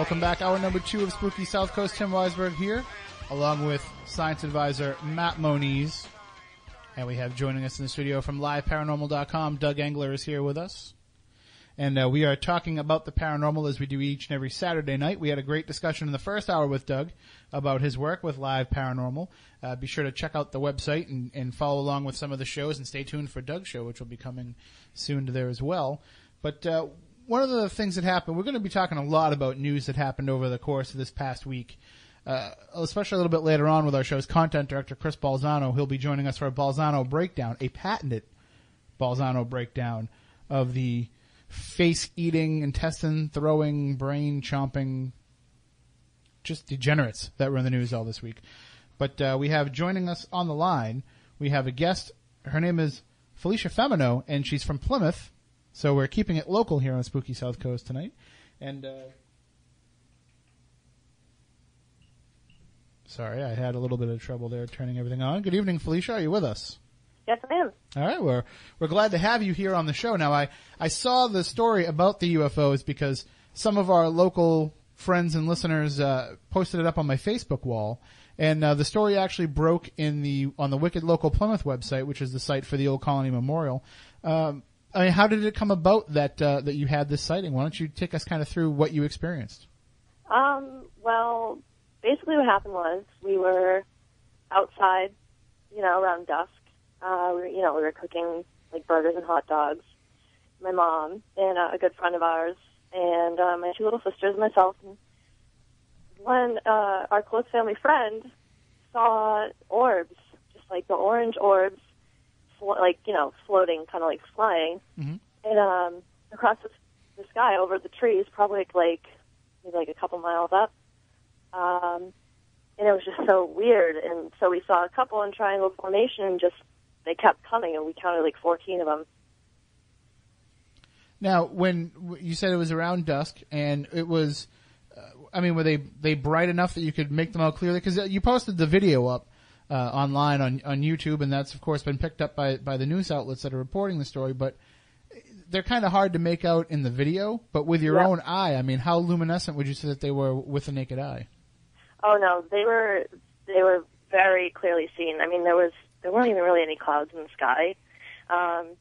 Welcome back. Hour number two of Spooky South Coast. Tim Weisberg here, along with science advisor Matt Moniz. And we have joining us in the studio from liveparanormal.com, Doug Engler is here with us. And uh, we are talking about the paranormal as we do each and every Saturday night. We had a great discussion in the first hour with Doug about his work with Live Paranormal. Uh, be sure to check out the website and, and follow along with some of the shows and stay tuned for Doug's show, which will be coming soon to there as well. But uh, one of the things that happened, we're going to be talking a lot about news that happened over the course of this past week. Uh, especially a little bit later on with our show's content director, Chris Balzano. He'll be joining us for a Balzano breakdown, a patented Balzano breakdown of the face eating, intestine throwing, brain chomping, just degenerates that were in the news all this week. But uh, we have joining us on the line, we have a guest. Her name is Felicia Femino, and she's from Plymouth. So we're keeping it local here on Spooky South Coast tonight. And uh, sorry, I had a little bit of trouble there turning everything on. Good evening, Felicia. Are you with us? Yes, I am. All right, we're we're glad to have you here on the show. Now, I I saw the story about the UFOs because some of our local friends and listeners uh, posted it up on my Facebook wall, and uh, the story actually broke in the on the Wicked Local Plymouth website, which is the site for the Old Colony Memorial. Um, I mean, how did it come about that uh, that you had this sighting? Why don't you take us kind of through what you experienced? Um, well, basically what happened was we were outside, you know, around dusk. Uh, we were, you know, we were cooking like burgers and hot dogs. My mom and uh, a good friend of ours, and uh, my two little sisters and myself. And when uh, our close family friend saw orbs, just like the orange orbs, flo- like you know, floating, kind of like flying, Mhm. and um, across the, the sky over the trees, probably like maybe like a couple miles up. Um, and it was just so weird. And so we saw a couple in triangle formation, and just they kept coming, and we counted like 14 of them. Now, when you said it was around dusk, and it was, uh, I mean, were they they bright enough that you could make them out clearly? Because you posted the video up uh, online on on YouTube, and that's of course been picked up by by the news outlets that are reporting the story. But they're kind of hard to make out in the video. But with your Yeah. own eye, I mean, how luminescent would you say that they were with the naked eye? Oh no, they were they were very clearly seen. I mean, there was there weren't even really any clouds in the sky. Um,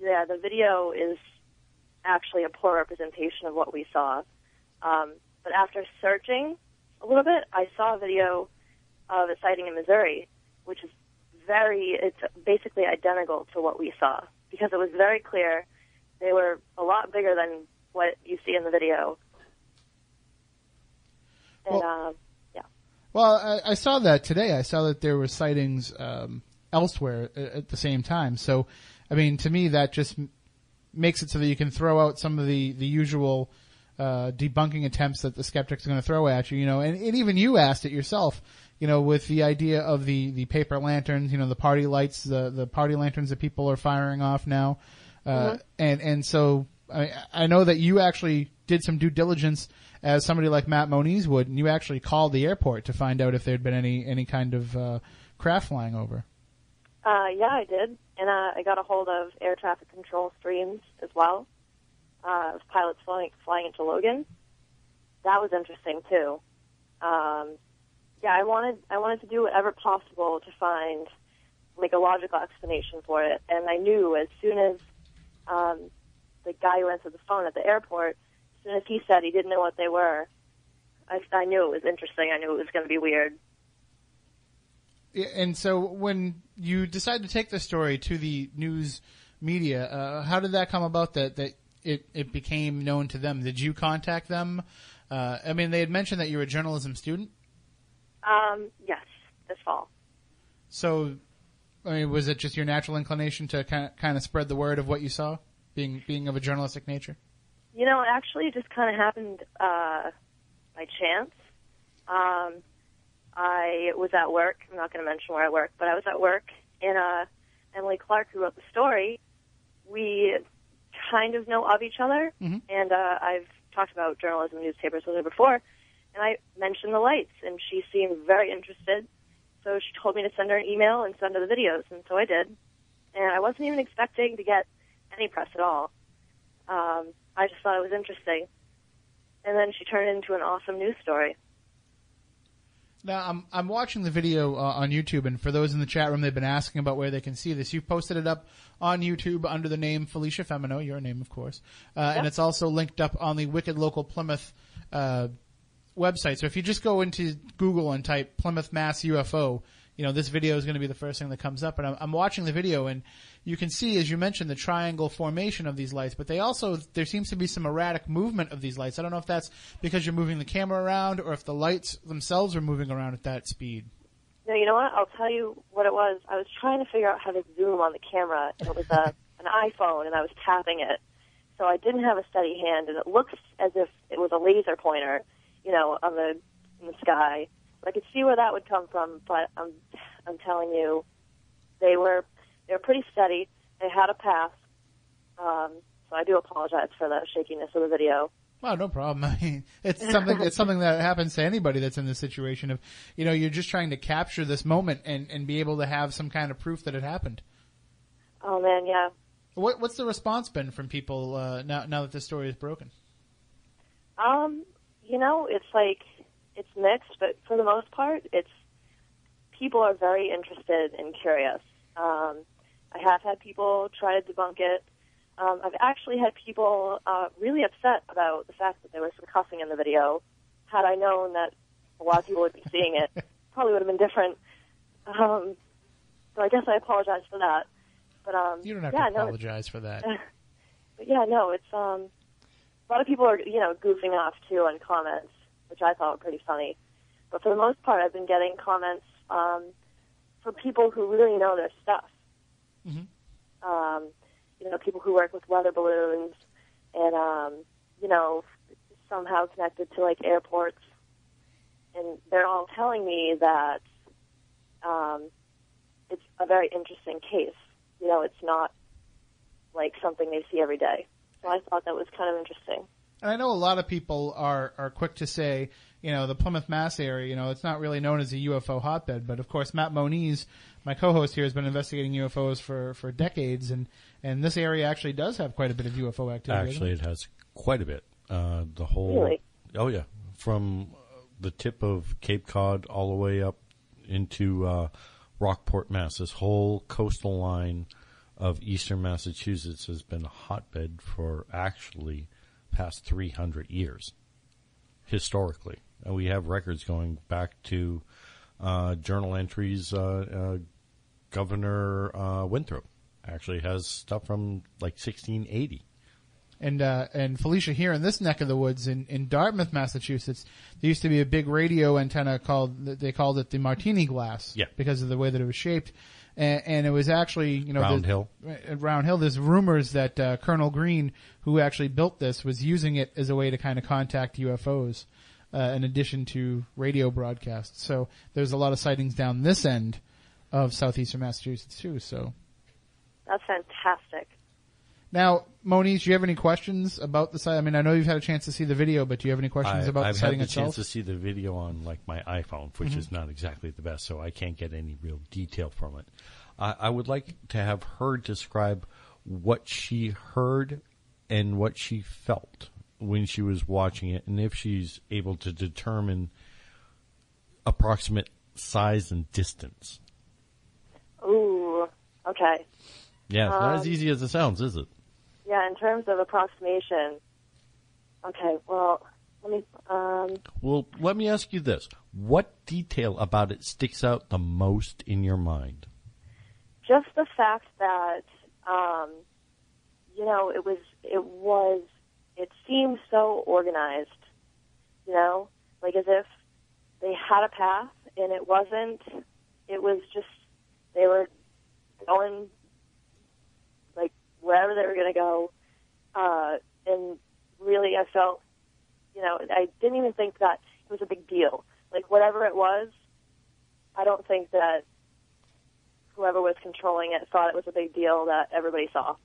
yeah, the video is actually a poor representation of what we saw. Um, but after searching a little bit, I saw a video of a sighting in Missouri, which is very it's basically identical to what we saw because it was very clear. They were a lot bigger than what you see in the video. And Well- um, yeah. Well, I, I saw that today. I saw that there were sightings um, elsewhere a- at the same time. So, I mean, to me, that just m- makes it so that you can throw out some of the the usual uh, debunking attempts that the skeptics are going to throw at you. You know, and, and even you asked it yourself. You know, with the idea of the the paper lanterns, you know, the party lights, the the party lanterns that people are firing off now, uh, and and so I, I know that you actually did some due diligence as somebody like Matt Moniz would, and you actually called the airport to find out if there'd been any any kind of uh, craft flying over. Uh, yeah, I did, and uh, I got a hold of air traffic control streams as well. Uh, of pilots flying flying into Logan. That was interesting too. Um, yeah, I wanted I wanted to do whatever possible to find like a logical explanation for it, and I knew as soon as um, the guy who answered the phone at the airport, as soon as he said he didn't know what they were, I, I knew it was interesting. I knew it was going to be weird. And so, when you decided to take the story to the news media, uh, how did that come about? That that it it became known to them. Did you contact them? Uh, I mean, they had mentioned that you're a journalism student. Um, yes, this fall. So, I mean, was it just your natural inclination to kind of, kind of spread the word of what you saw, being being of a journalistic nature? You know, actually, it just kind of happened uh, by chance. Um, I was at work. I'm not going to mention where I work, but I was at work, and uh, Emily Clark, who wrote the story, we kind of know of each other, Mhm. and uh, I've talked about journalism and newspapers with her before, and I mentioned the lights, and she seemed very interested. So she told me to send her an email and send her the videos, and so I did. And I wasn't even expecting to get any press at all. Um, I just thought it was interesting. And then she turned it into an awesome news story. Now, I'm I'm watching the video uh, on YouTube, and for those in the chat room, they've been asking about where they can see this. You've posted it up on YouTube under the name Felicia Femino, your name, of course, uh, and it's also linked up on the Wicked Local Plymouth uh, website. So if you just go into Google and type Plymouth Mass UFO, you know this video is going to be the first thing that comes up. And I'm, I'm watching the video, and you can see, as you mentioned, the triangle formation of these lights. But they also there seems to be some erratic movement of these lights. I don't know if that's because you're moving the camera around, or if the lights themselves are moving around at that speed. No, you know what? I'll tell you what it was. I was trying to figure out how to zoom on the camera, and it was uh, a, an iPhone, and I was tapping it. So I didn't have a steady hand, and it looks as if it was a laser pointer, you know, on the in the sky. I could see where that would come from, but I'm I'm telling you, they were they were pretty steady. They had a path. Um, so I do apologize for the shakiness of the video. Well, no problem. I mean, it's something. It's something that happens to anybody that's in this situation of, you know, you're just trying to capture this moment and and be able to have some kind of proof that it happened. Oh man, yeah. What what's the response been from people uh, now now that this story is broken? Um, you know, it's like it's mixed, but for the most part, it's people are very interested and curious. Um, I have had people try to debunk it. Um, I've actually had people uh, really upset about the fact that there was some cussing in the video. Had I known that a lot of people would be seeing it, probably would have been different. Um, so I guess I apologize for that. But um, You don't have yeah, to no, apologize for that. but yeah, no, it's um, a lot of people are you know goofing off too on comments, which I thought were pretty funny. But for the most part, I've been getting comments um, from people who really know their stuff. Mhm. Um, you know, people who work with weather balloons, and um, you know, somehow connected to like airports, and they're all telling me that um, it's a very interesting case. You know, it's not like something they see every day. So I thought that was kind of interesting. And I know a lot of people are are quick to say, you know, the Plymouth, Mass area, you know, it's not really known as a UFO hotbed, but of course Matt Moniz, my co-host here, has been investigating UFOs for for decades, and and this area actually does have quite a bit of UFO activity. Actually, it? it has quite a bit. Uh, the whole. Really? Oh yeah, from uh, the tip of Cape Cod all the way up into uh, Rockport, Mass. This whole coastal line of eastern Massachusetts has been a hotbed for actually past 300 years historically. And we have records going back to uh, journal entries. Uh, uh, Governor uh, Winthrop actually has stuff from like 1680. And uh, and Felicia here in this neck of the woods in, in Dartmouth, Massachusetts, there used to be a big radio antenna called they called it the Martini glass, Yeah. because of the way that it was shaped, and, and it was actually you know Round the- Hill. at Round Hill. There's rumors that uh, Colonel Green, who actually built this, was using it as a way to kind of contact UFOs, uh, in addition to radio broadcasts. So there's a lot of sightings down this end of southeastern Massachusetts too. So That's fantastic. Now, Moniz, do you have any questions about the site? I mean, I know you've had a chance to see the video, but do you have any questions I, about I've the sighting had the itself? chance to see the video on like my iPhone, which Mm-hmm. is not exactly the best, so I can't get any real detail from it. I, I would like to have her describe what she heard and what she felt when she was watching it, and if she's able to determine approximate size and distance. Ooh, okay. Yeah, it's not as Um, easy as it sounds, is it? Yeah, in terms of approximation. Okay, well, let me. Um, Well, let me ask you this: What detail about it sticks out the most in your mind? just the fact that um, you know, it was, it was, it seemed so organized, you know, like as if they had a path and it wasn't, it was just, they were going wherever they were going to go. Uh, and really I felt, you know, I didn't even think that it was a big deal. Like whatever it was, I don't think that whoever was controlling it thought it was a big deal that everybody saw.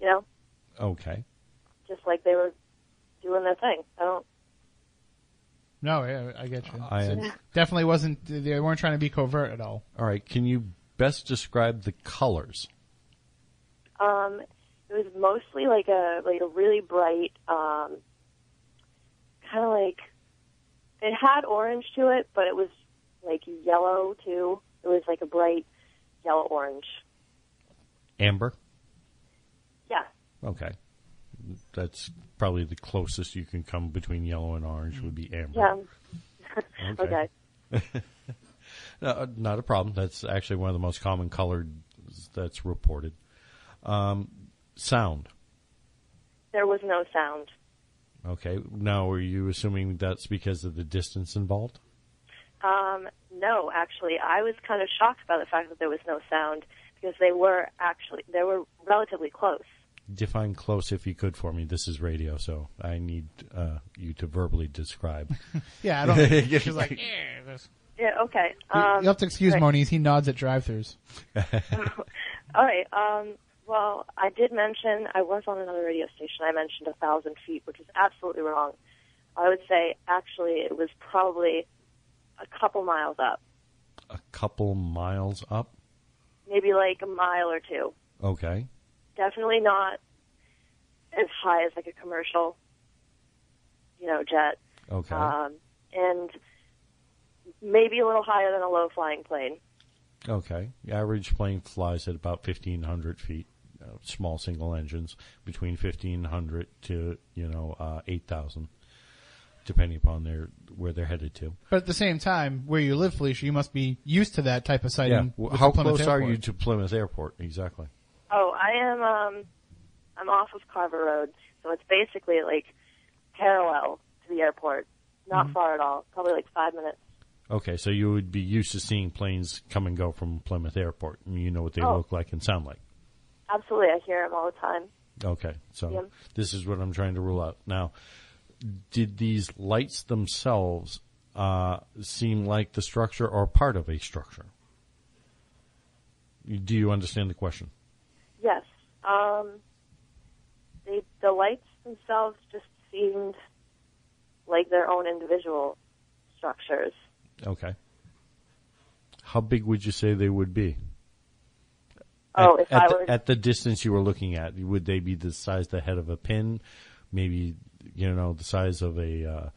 You know, Okay. just like they were doing their thing. I don't. No, yeah, I get you. I So definitely wasn't. They weren't trying to be covert at all. all right. Can you best describe the colors? Um, it was mostly like a like a really bright, um, kind of like it had orange to it, but it was like yellow too. It was like a bright yellow orange. Amber. Yeah, Okay. That's probably the closest you can come between yellow and orange would be amber. yeah. Okay. okay. No, uh, not a problem. That's actually one of the most common colored that's reported. Um, sound. There was no sound. Okay. Now, are you assuming that's because of the distance involved? Um, no, actually, I was kind of shocked by the fact that there was no sound because they were actually they were relatively close. Define close if you could for me. This is radio, so I need uh, you to verbally describe. Yeah, I don't. Think she's like, yeah, this- Yeah. Okay. You- Um, you have to excuse right. Moniz. He nods at drive-throughs. All right. Um, well, I did mention I was on another radio station. I mentioned a thousand feet, which is absolutely wrong. I would say actually it was probably a couple miles up, a couple miles up. maybe like a mile or two. Okay. Definitely not as high as like a commercial, you know, jet. Okay. Um, and maybe a little higher than a low flying plane. Okay. The average plane flies at about 1,500 feet, uh, small single engines, between 1,500 to, you know, uh, 8,000, depending upon their where they're headed to. But at the same time, where you live, Felicia, you must be used to that type of sighting. W- with How the Plymouth close are you to Plymouth Airport? Exactly. Oh, I am. Um, I'm off of Carver Road, so it's basically like parallel to the airport. Not far at all. Probably like five minutes. Okay, so you would be used to seeing planes come and go from Plymouth Airport, and you know what they Oh. look like and sound like. Absolutely, I hear them all the time. Okay, so Yep. this is what I'm trying to rule out. Now, did these lights themselves uh, seem like the structure or part of a structure? Do you understand the question? Yes. Um, they, the lights themselves just seemed like their own individual structures. Okay. How big would you say they would be? Oh, at, if at I the, were at the distance you were looking at, would they be the size the head of a pin? Maybe you know the size of a uh,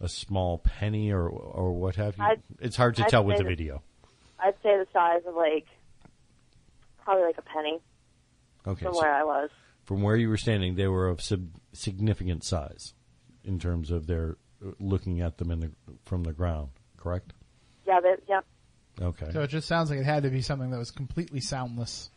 a small penny or or what have you? I'd- it's hard to I'd tell with say the video. I'd say the size of like probably like a penny Okay, from so where I was. from where you were standing, they were of sub- significant size in terms of their uh, looking at them in the from the ground. Correct? Yeah, they, yep. Okay. So it just sounds like it had to be something that was completely soundless,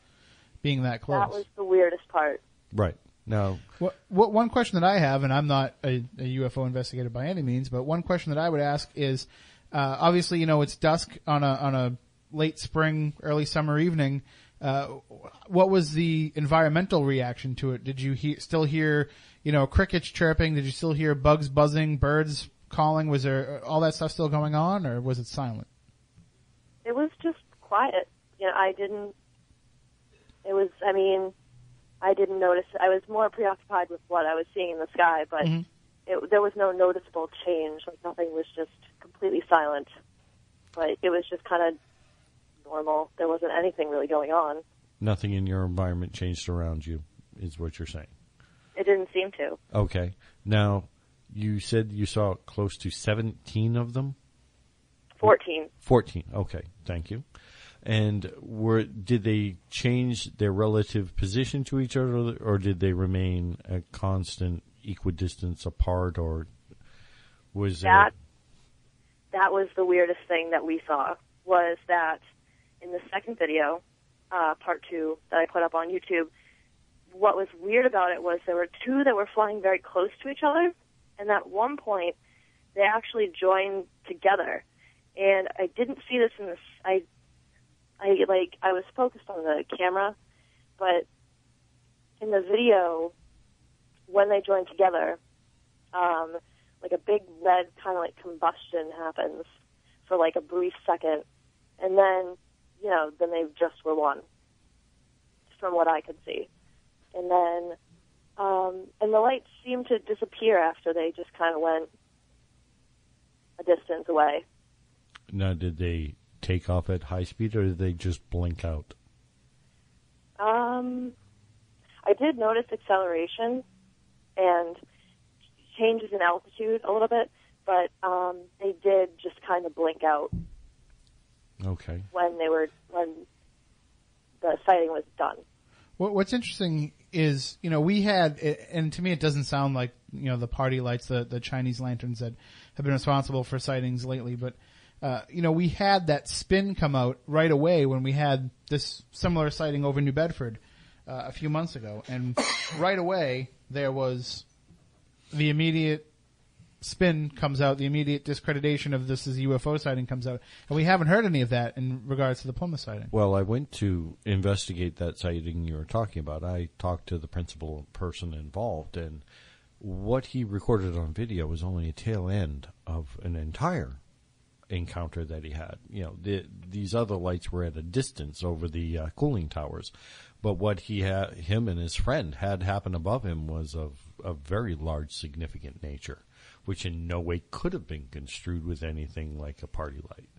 being that close. That was the weirdest part. Right. Now, What, what one question that I have, and I'm not a, a UFO investigator by any means, but one question that I would ask is, uh, obviously, you know, it's dusk on a on a late spring, early summer evening. Uh, what was the environmental reaction to it? Did you he- still hear, you know, crickets chirping? Did you still hear bugs buzzing, birds calling? Was there all that stuff still going on, or was it silent? It was just quiet. You know, I didn't. It was. I mean, I didn't notice. I was more preoccupied with what I was seeing in the sky, but Mhm. it, there was no noticeable change. Like nothing was just completely silent. Like it was just kind of normal. There wasn't anything really going on. nothing in your environment changed around you, is what you're saying. It didn't seem to. Okay. Now, you said you saw close to 17 of them? Fourteen. 14. Okay. Thank you. And were did they change their relative position to each other or did they remain a constant equidistance apart or was That that was the weirdest thing that we saw was that in the second video, uh, part two that I put up on YouTube, what was weird about it was there were two that were flying very close to each other, and at one point they actually joined together. And I didn't see this in this. I, I like I was focused on the camera, but in the video, when they join together, um, like a big red kind of like combustion happens for like a brief second, and then you know then they just were one, from what I could see, and then um, and the lights seemed to disappear after they just kind of went a distance away. Now, did they take off at high speed or did they just blink out? Um, I did notice acceleration and changes in altitude a little bit, but um, they did just kind of blink out Okay. when they were when the sighting was done. What, what's interesting is, you know, we had, and to me it doesn't sound like, you know, the party lights, the, the Chinese lanterns that have been responsible for sightings lately, but, uh, you know, we had that spin come out right away when we had this similar sighting over New Bedford, uh, a few months ago. And right away there was the immediate spin comes out, the immediate discreditation of this is a UFO sighting comes out. And we haven't heard any of that in regards to the Plymouth sighting. Well, I went to investigate that sighting you were talking about. I talked to the principal person involved, and what he recorded on video was only a tail end of an entire encounter that he had. You know, the, these other lights were at a distance over the uh, cooling towers, but what he had, him and his friend had happen above him was of a very large, significant nature, which in no way could have been construed with anything like a party light.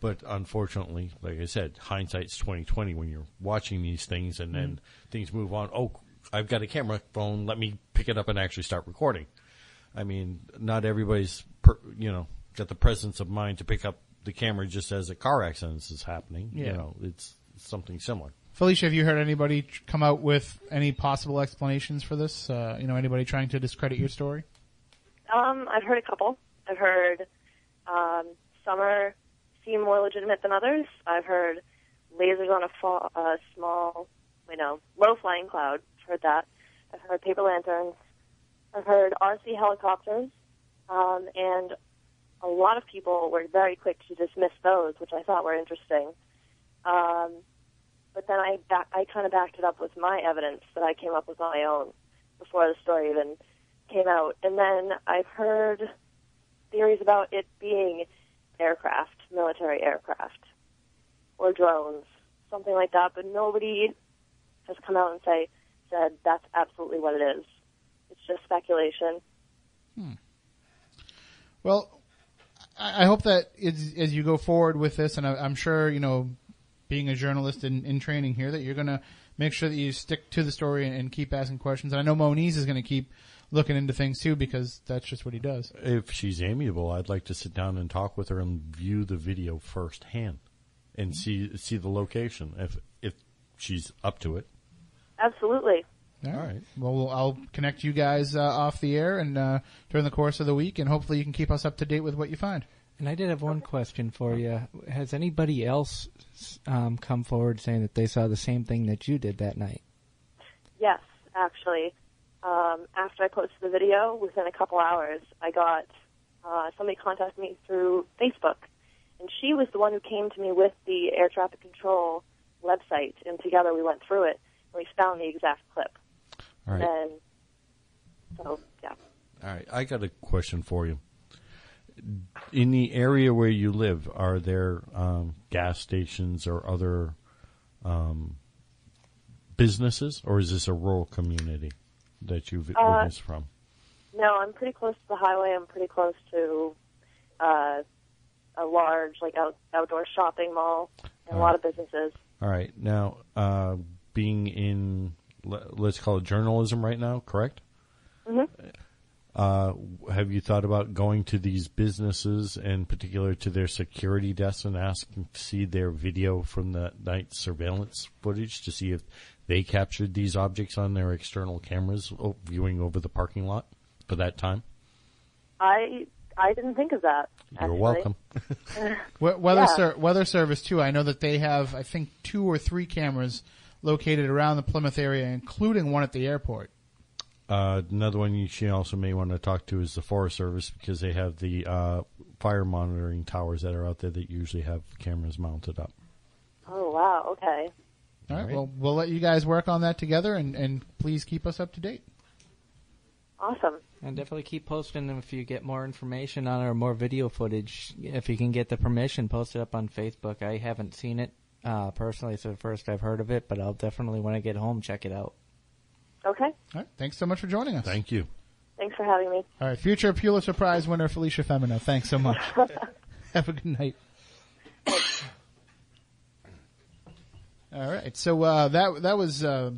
But unfortunately, like I said, hindsight's twenty twenty. When you're watching these things and then things move on. Oh, I've got a camera phone. Let me pick it up and actually start recording. I mean, not everybody's, per, you know, got the presence of mind to pick up the camera just as a car accident is happening. Yeah. You know, it's something similar. Felicia, have you heard anybody come out with any possible explanations for this? Uh, you know, anybody trying to discredit your story? Um, I've heard a couple. I've heard um, some are seem more legitimate than others. I've heard lasers on a fa- uh, small, you know, low flying cloud. I've heard that. I've heard paper lanterns. I've heard RC helicopters, um, and a lot of people were very quick to dismiss those, which I thought were interesting. Um, but then I back, I kind of backed it up with my evidence that I came up with on my own before the story even came out. And then I've heard theories about it being aircraft, military aircraft, or drones, something like that. But nobody has come out and say said that's absolutely what it is. It's just speculation. Well, I I hope that as, as you go forward with this, and I, I'm sure you know, being a journalist in, in training here, that you're going to make sure that you stick to the story and, and keep asking questions. And I know Moniz is going to keep looking into things too because that's just what he does. If she's amiable, I'd like to sit down and talk with her and view the video firsthand and see see the location if if she's up to it. Absolutely. All right. Well, we'll- I'll connect you guys uh, off the air and uh, during the course of the week, and hopefully you can keep us up to date with what you find. And I did have one question for you. Has anybody else um, come forward saying that they saw the same thing that you did that night? Yes, actually. Um, after I posted the video, within a couple hours, I got uh, somebody contacted me through Facebook, and she was the one who came to me with the air traffic control website, and together we went through it, and we found the exact clip. All right. And so, yeah. All right, I got a question for you. In the area where you live, are there um, gas stations or other um, businesses, or is this a rural community that you've Uh, witnessed from? No, I'm pretty close to the highway. I'm pretty close to uh, a large, like, out, outdoor shopping mall and a lot of businesses. All right, now uh, being in let's call it journalism right now, correct? Mhm. Uh, have you thought about going to these businesses, in particular to their security desks, and asking to see their video from the night surveillance footage to see if they captured these objects on their external cameras, viewing over the parking lot for that time? I I didn't think of that. You're actually. welcome. Weather Yeah. ser- Weather Service too. I know that they have, I think, two or three cameras located around the Plymouth area, including one at the airport. Uh, another one you should also may want to talk to is the Forest Service because they have the uh, fire monitoring towers that are out there that usually have cameras mounted up. Oh wow. Okay. All right. All right. Well, we'll let you guys work on that together, and, and please keep us up to date. Awesome. And definitely keep posting them if you get more information on it or more video footage. If you can get the permission, post it up on Facebook. I haven't seen it uh, personally. It's the first I've heard of it, but I'll definitely when I get home check it out. Okay. All right. Thanks so much for joining us. Thank you. Thanks for having me. All right. Future Pulitzer Prize winner Felicia Femino. Thanks so much. Have a good night. All right. So uh, that that was uh,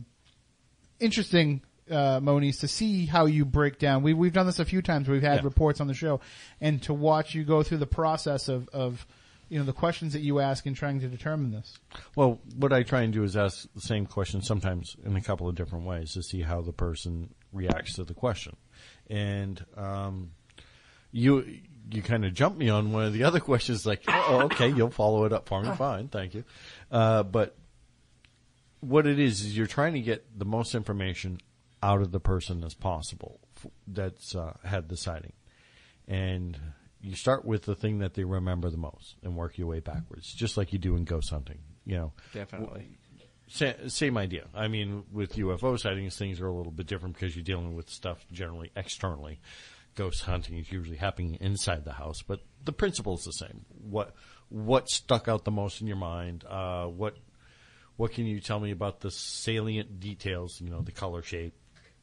interesting, uh, Moniz, to see how you break down. We we've done this a few times. We've had Yeah. reports on the show, and to watch you go through the process of of you know the questions that you ask in trying to determine this. Well, what I try and do is ask the same question sometimes in a couple of different ways to see how the person reacts to the question. And um, you you kind of jumped me on one of the other questions, like, oh, okay, you'll follow it up for me, fine, thank you. Uh, but what it is is you're trying to get the most information out of the person as possible that's uh, had the sighting, and you start with the thing that they remember the most and work your way backwards, just like you do in ghost hunting. You know, Definitely. Sa- same idea. I mean, with UFO sightings, things are a little bit different because you're dealing with stuff generally externally. Ghost hunting is usually happening inside the house, but the principle is the same. What what stuck out the most in your mind? Uh, what what can you tell me about the salient details? You know, the color, shape,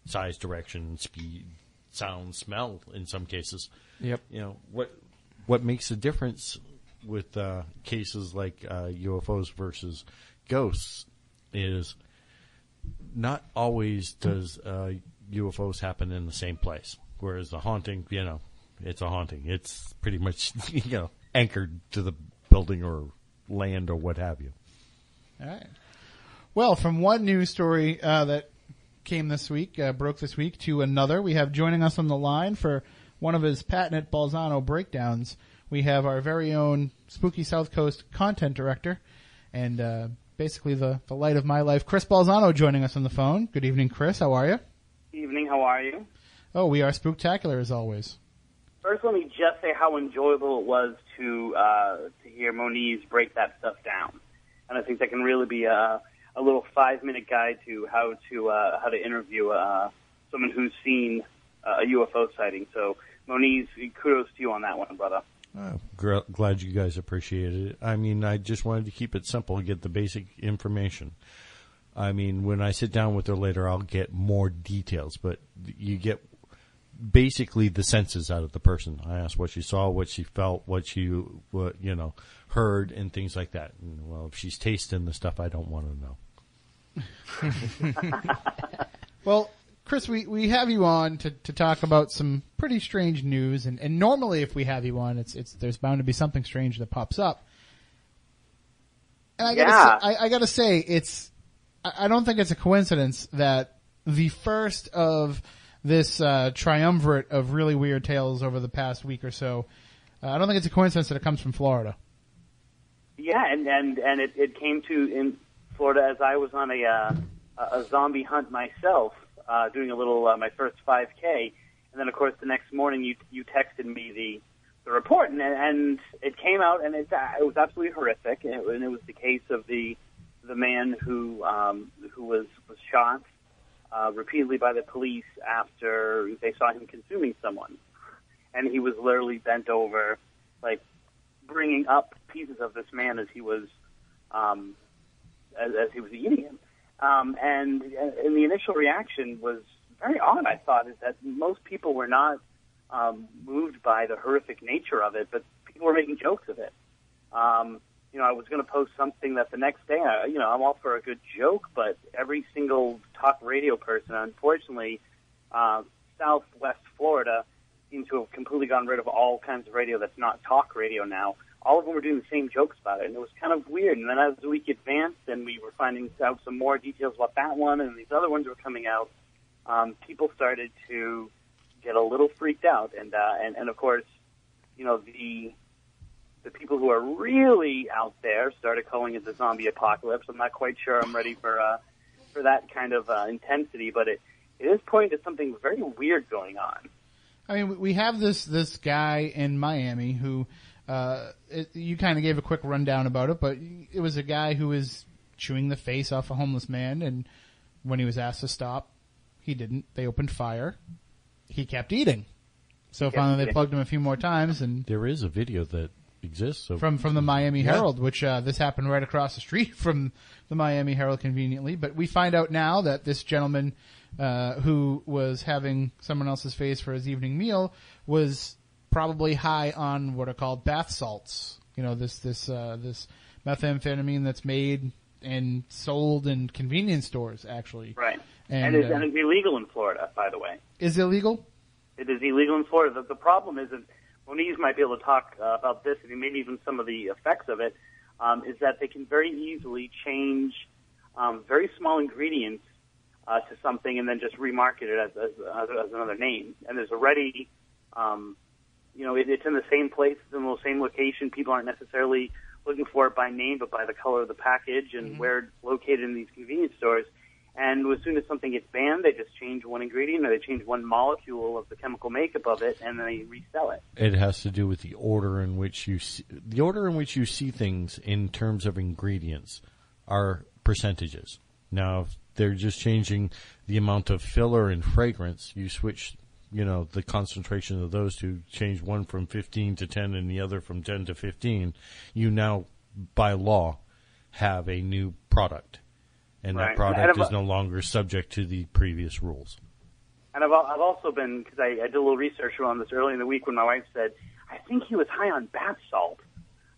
size, direction, speed, sound, smell. In some cases, Yep. you know what what makes a difference with uh, cases like uh, UFOs versus ghosts is not always does uh, UFOs happen in the same place. Whereas the haunting, you know, it's a haunting. It's pretty much you know anchored to the building or land or what have you. All right. Well, from one news story uh, that came this week, uh, broke this week, to another, we have joining us on the line for one of his patented Balzano breakdowns. We have our very own Spooky South Coast content director and uh, basically the, the light of my life, Chris Balzano, joining us on the phone. Good evening, Chris. How are you? Evening, how are you? Oh, we are spooktacular as always. First, let me just say how enjoyable it was to uh, to hear Moniz break that stuff down, and I think that can really be a, a little five minute guide to how to uh, how to interview uh, someone who's seen a UFO sighting. So, Moniz, kudos to you on that one, brother. Uh, gr- glad you guys appreciated it. I mean, I just wanted to keep it simple, get the basic information. I mean, when I sit down with her later, I'll get more details, but you get basically the senses out of the person. I ask what she saw, what she felt, what she, what you know, heard, and things like that. And, well, if she's tasting the stuff, I don't want to know. Well, Chris, we, we have you on to, to talk about some pretty strange news, and, and normally if we have you on, it's it's there's bound to be something strange that pops up. And I gotta Yeah. say, I, I gotta say, it's I, I don't think it's a coincidence that the first of this uh, triumvirate of really weird tales over the past week or so. Uh, I don't think it's a coincidence that it comes from Florida. Yeah, and and and it, it came to in Florida as I was on a uh, a zombie hunt myself, uh, doing a little uh, my first 5K, and then of course the next morning you you texted me the the report, and and it came out, and it uh, it was absolutely horrific, and it, and it was the case of the the man who um, who was was shot uh, repeatedly by the police after they saw him consuming someone, and he was literally bent over, like bringing up pieces of this man as he was um, as, as he was eating him. Um, and, and the initial reaction was very odd. I thought is that most people were not um, moved by the horrific nature of it, but people were making jokes of it. Um, you know, I was going to post something that the next day, I, you know, I'm all for a good joke, but every single talk radio person, unfortunately, uh, Southwest Florida seems to have completely gotten rid of all kinds of radio that's not talk radio now. All of them were doing the same jokes about it, and it was kind of weird. And then as the week advanced, and we were finding out some more details about that one, and these other ones were coming out, um, people started to get a little freaked out. And uh, and and of course, you know the the people who are really out there started calling it the zombie apocalypse. I'm not quite sure I'm ready for uh, for that kind of uh, intensity, but it it is pointing to something very weird going on. I mean, we have this this guy in Miami who uh, it, you kind of gave a quick rundown about it, but it was a guy who was chewing the face off a homeless man, and when he was asked to stop, he didn't. They opened fire. He kept eating. So finally, they plugged him a few more times, and There is a video that exists of from from the Miami Yeah. Herald, which uh, this happened right across the street from the Miami Herald, conveniently. But we find out now that this gentleman uh, who was having someone else's face for his evening meal was probably high on what are called bath salts. You know, this this uh, this methamphetamine that's made and sold in convenience stores, actually. Right. And, And, it's, uh, and it's illegal in Florida, by the way. Is it illegal? It is illegal in Florida. The, the problem is, and Moniz might be able to talk uh, about this, and maybe even some of the effects of it, um, is that they can very easily change um, very small ingredients uh, to something and then just remarket it as, as, as, as another name. And there's already, um, you know, it, it's in the same place, it's in the same location. People aren't necessarily looking for it by name, but by the color of the package and mm-hmm. where it's located in these convenience stores. And as soon as something gets banned, they just change one ingredient or they change one molecule of the chemical makeup of it, and then they resell it. It has to do with the order in which you see, the order in which you see things in terms of ingredients are percentages. Now, if they're just changing the amount of filler and fragrance, you switch, you know, the concentration of those two, change one from 15 to 10 and the other from 10 to 15, you now, by law, have a new product. And Right. that product And is no longer subject to the previous rules. And I've, I've also been, because I, I did a little research on this early in the week when my wife said, I think he was high on bath salt.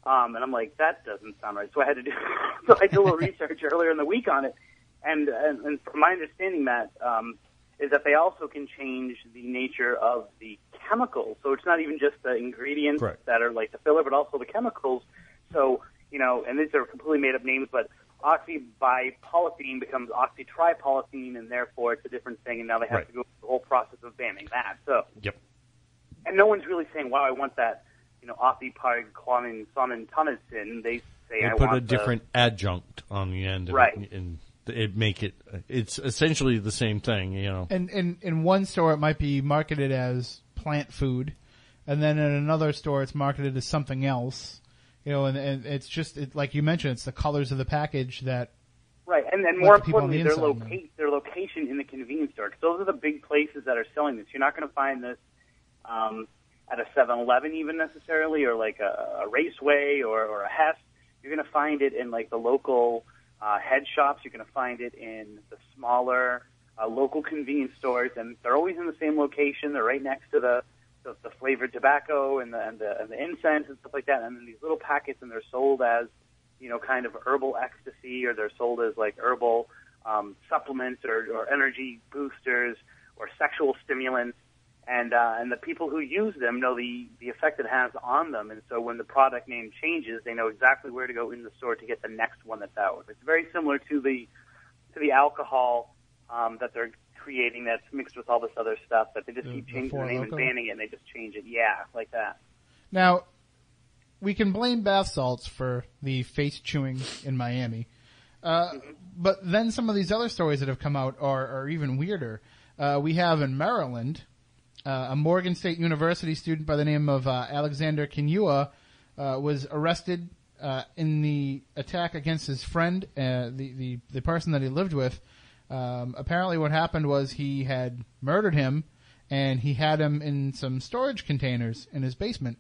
Um, and I'm like, that doesn't sound right. So I had to do, so I did a little research earlier in the week on it. And, and, and from my understanding, Matt, um, is that they also can change the nature of the chemicals. So it's not even just the ingredients Correct. that are like the filler, but also the chemicals. So, you know, and these are completely made up names, but oxybipolythene becomes oxytripolythene, and therefore it's a different thing, and now they have Right. to go through the whole process of banning that. So, Yep. and no one's really saying, wow, I want that, you know, oxypyclonin They say, They I put want a different adjunct on the end Right. it, and it make it. It's essentially the same thing, you know. And in in one store it might be marketed as plant food, and then in another store it's marketed as something else. You know, and, and it's just it, like you mentioned, it's the colors of the package that Right, and then more the people on the importantly, their, inside loca- their location in the convenience store. Cause those are the big places that are selling this. You're not going to find this um, at a 7-Eleven even necessarily, or like a, a Raceway or, or a Hess. You're going to find it in like the local uh, head shops. You're going to find it in the smaller uh, local convenience stores, and they're always in the same location. They're right next to the the, the flavored tobacco and the, and the and the incense and stuff like that. And then these little packets, and they're sold as you know, kind of herbal ecstasy, or they're sold as like herbal um, supplements or, or energy boosters or sexual stimulants. And uh, and the people who use them know the the effect it has on them. And so when the product name changes, they know exactly where to go in the store to get the next one that's out. It's very similar to the to the alcohol um, that they're creating that's mixed with all this other stuff that they just The- keep changing the Four name and banning it, and they just change it. Yeah, like that. Now, we can blame bath salts for the face chewing in Miami. Uh, but then some of these other stories that have come out are, are even weirder. Uh, we have in Maryland, a Morgan State University student by the name of uh, Alexander Kinyua uh, was arrested uh, in the attack against his friend, uh, the, the, the person that he lived with. Um, apparently what happened was he had murdered him and he had him in some storage containers in his basement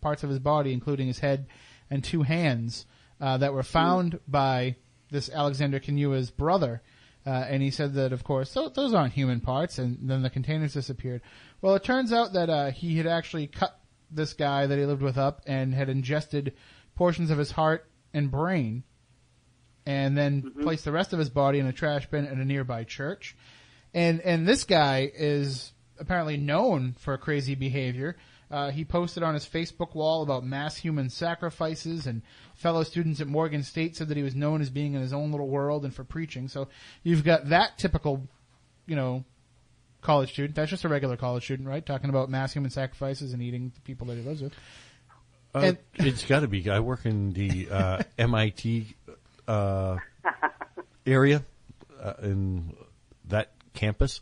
parts of his body, including his head and two hands, uh, that were found by this Alexander Kinyua's brother. Uh, and he said that, of course, those aren't human parts, and then the containers disappeared. Well, it turns out that uh, he had actually cut this guy that he lived with up and had ingested portions of his heart and brain, and then placed the rest of his body in a trash bin at a nearby church. And and this guy is apparently known for crazy behavior. Uh, he posted on his Facebook wall about mass human sacrifices, and fellow students at Morgan State said that he was known as being in his own little world and for preaching. So you've got that typical, you know, college student. That's just a regular college student, right? Talking about mass human sacrifices and eating the people that he lives with. Uh, And- it's got to be. I work in the uh, MIT uh, area uh, in that campus,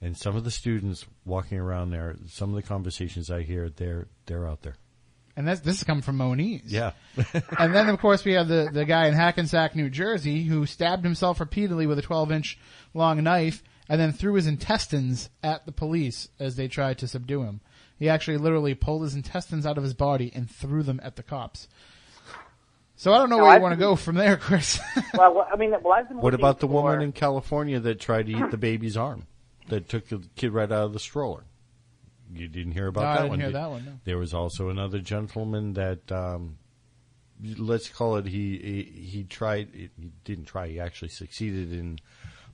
and some of the students walking around there. Some of the conversations I hear, they're they're out there. And that's, this is coming from Moniz. Yeah, and then, of course, we have the, the guy in Hackensack, New Jersey, who stabbed himself repeatedly with a 12 inch long knife and then threw his intestines at the police as they tried to subdue him. He actually literally pulled his intestines out of his body and threw them at the cops. So I don't know No, where you I've want to go from there, Chris. well, well, I mean, well, I've been. What about the for- woman in California that tried to eat the baby's arm? That took the kid right out of the stroller. You didn't hear about No, I that didn't one. hear did- that one, no. There was also another gentleman that, um, let's call it, he he, he tried. He didn't try. He actually succeeded in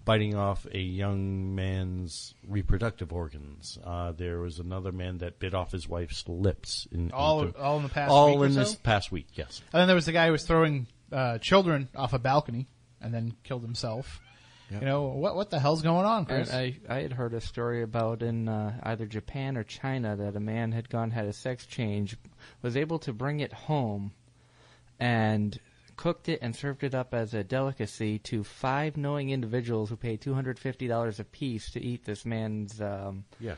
biting off a young man's reproductive organs. Uh, there was another man that bit off his wife's lips. In, All- in- all in the past all week or in so? this past week. Yes. and then there was the guy who was throwing uh, children off a balcony and then killed himself. Yep. You know, what what the hell's going on, And Chris? I, I had heard a story about in uh, either Japan or China that a man had gone had a sex change, was able to bring it home, and cooked it and served it up as a delicacy to five knowing individuals who paid two hundred fifty dollars a piece to eat this man's um, Yeah.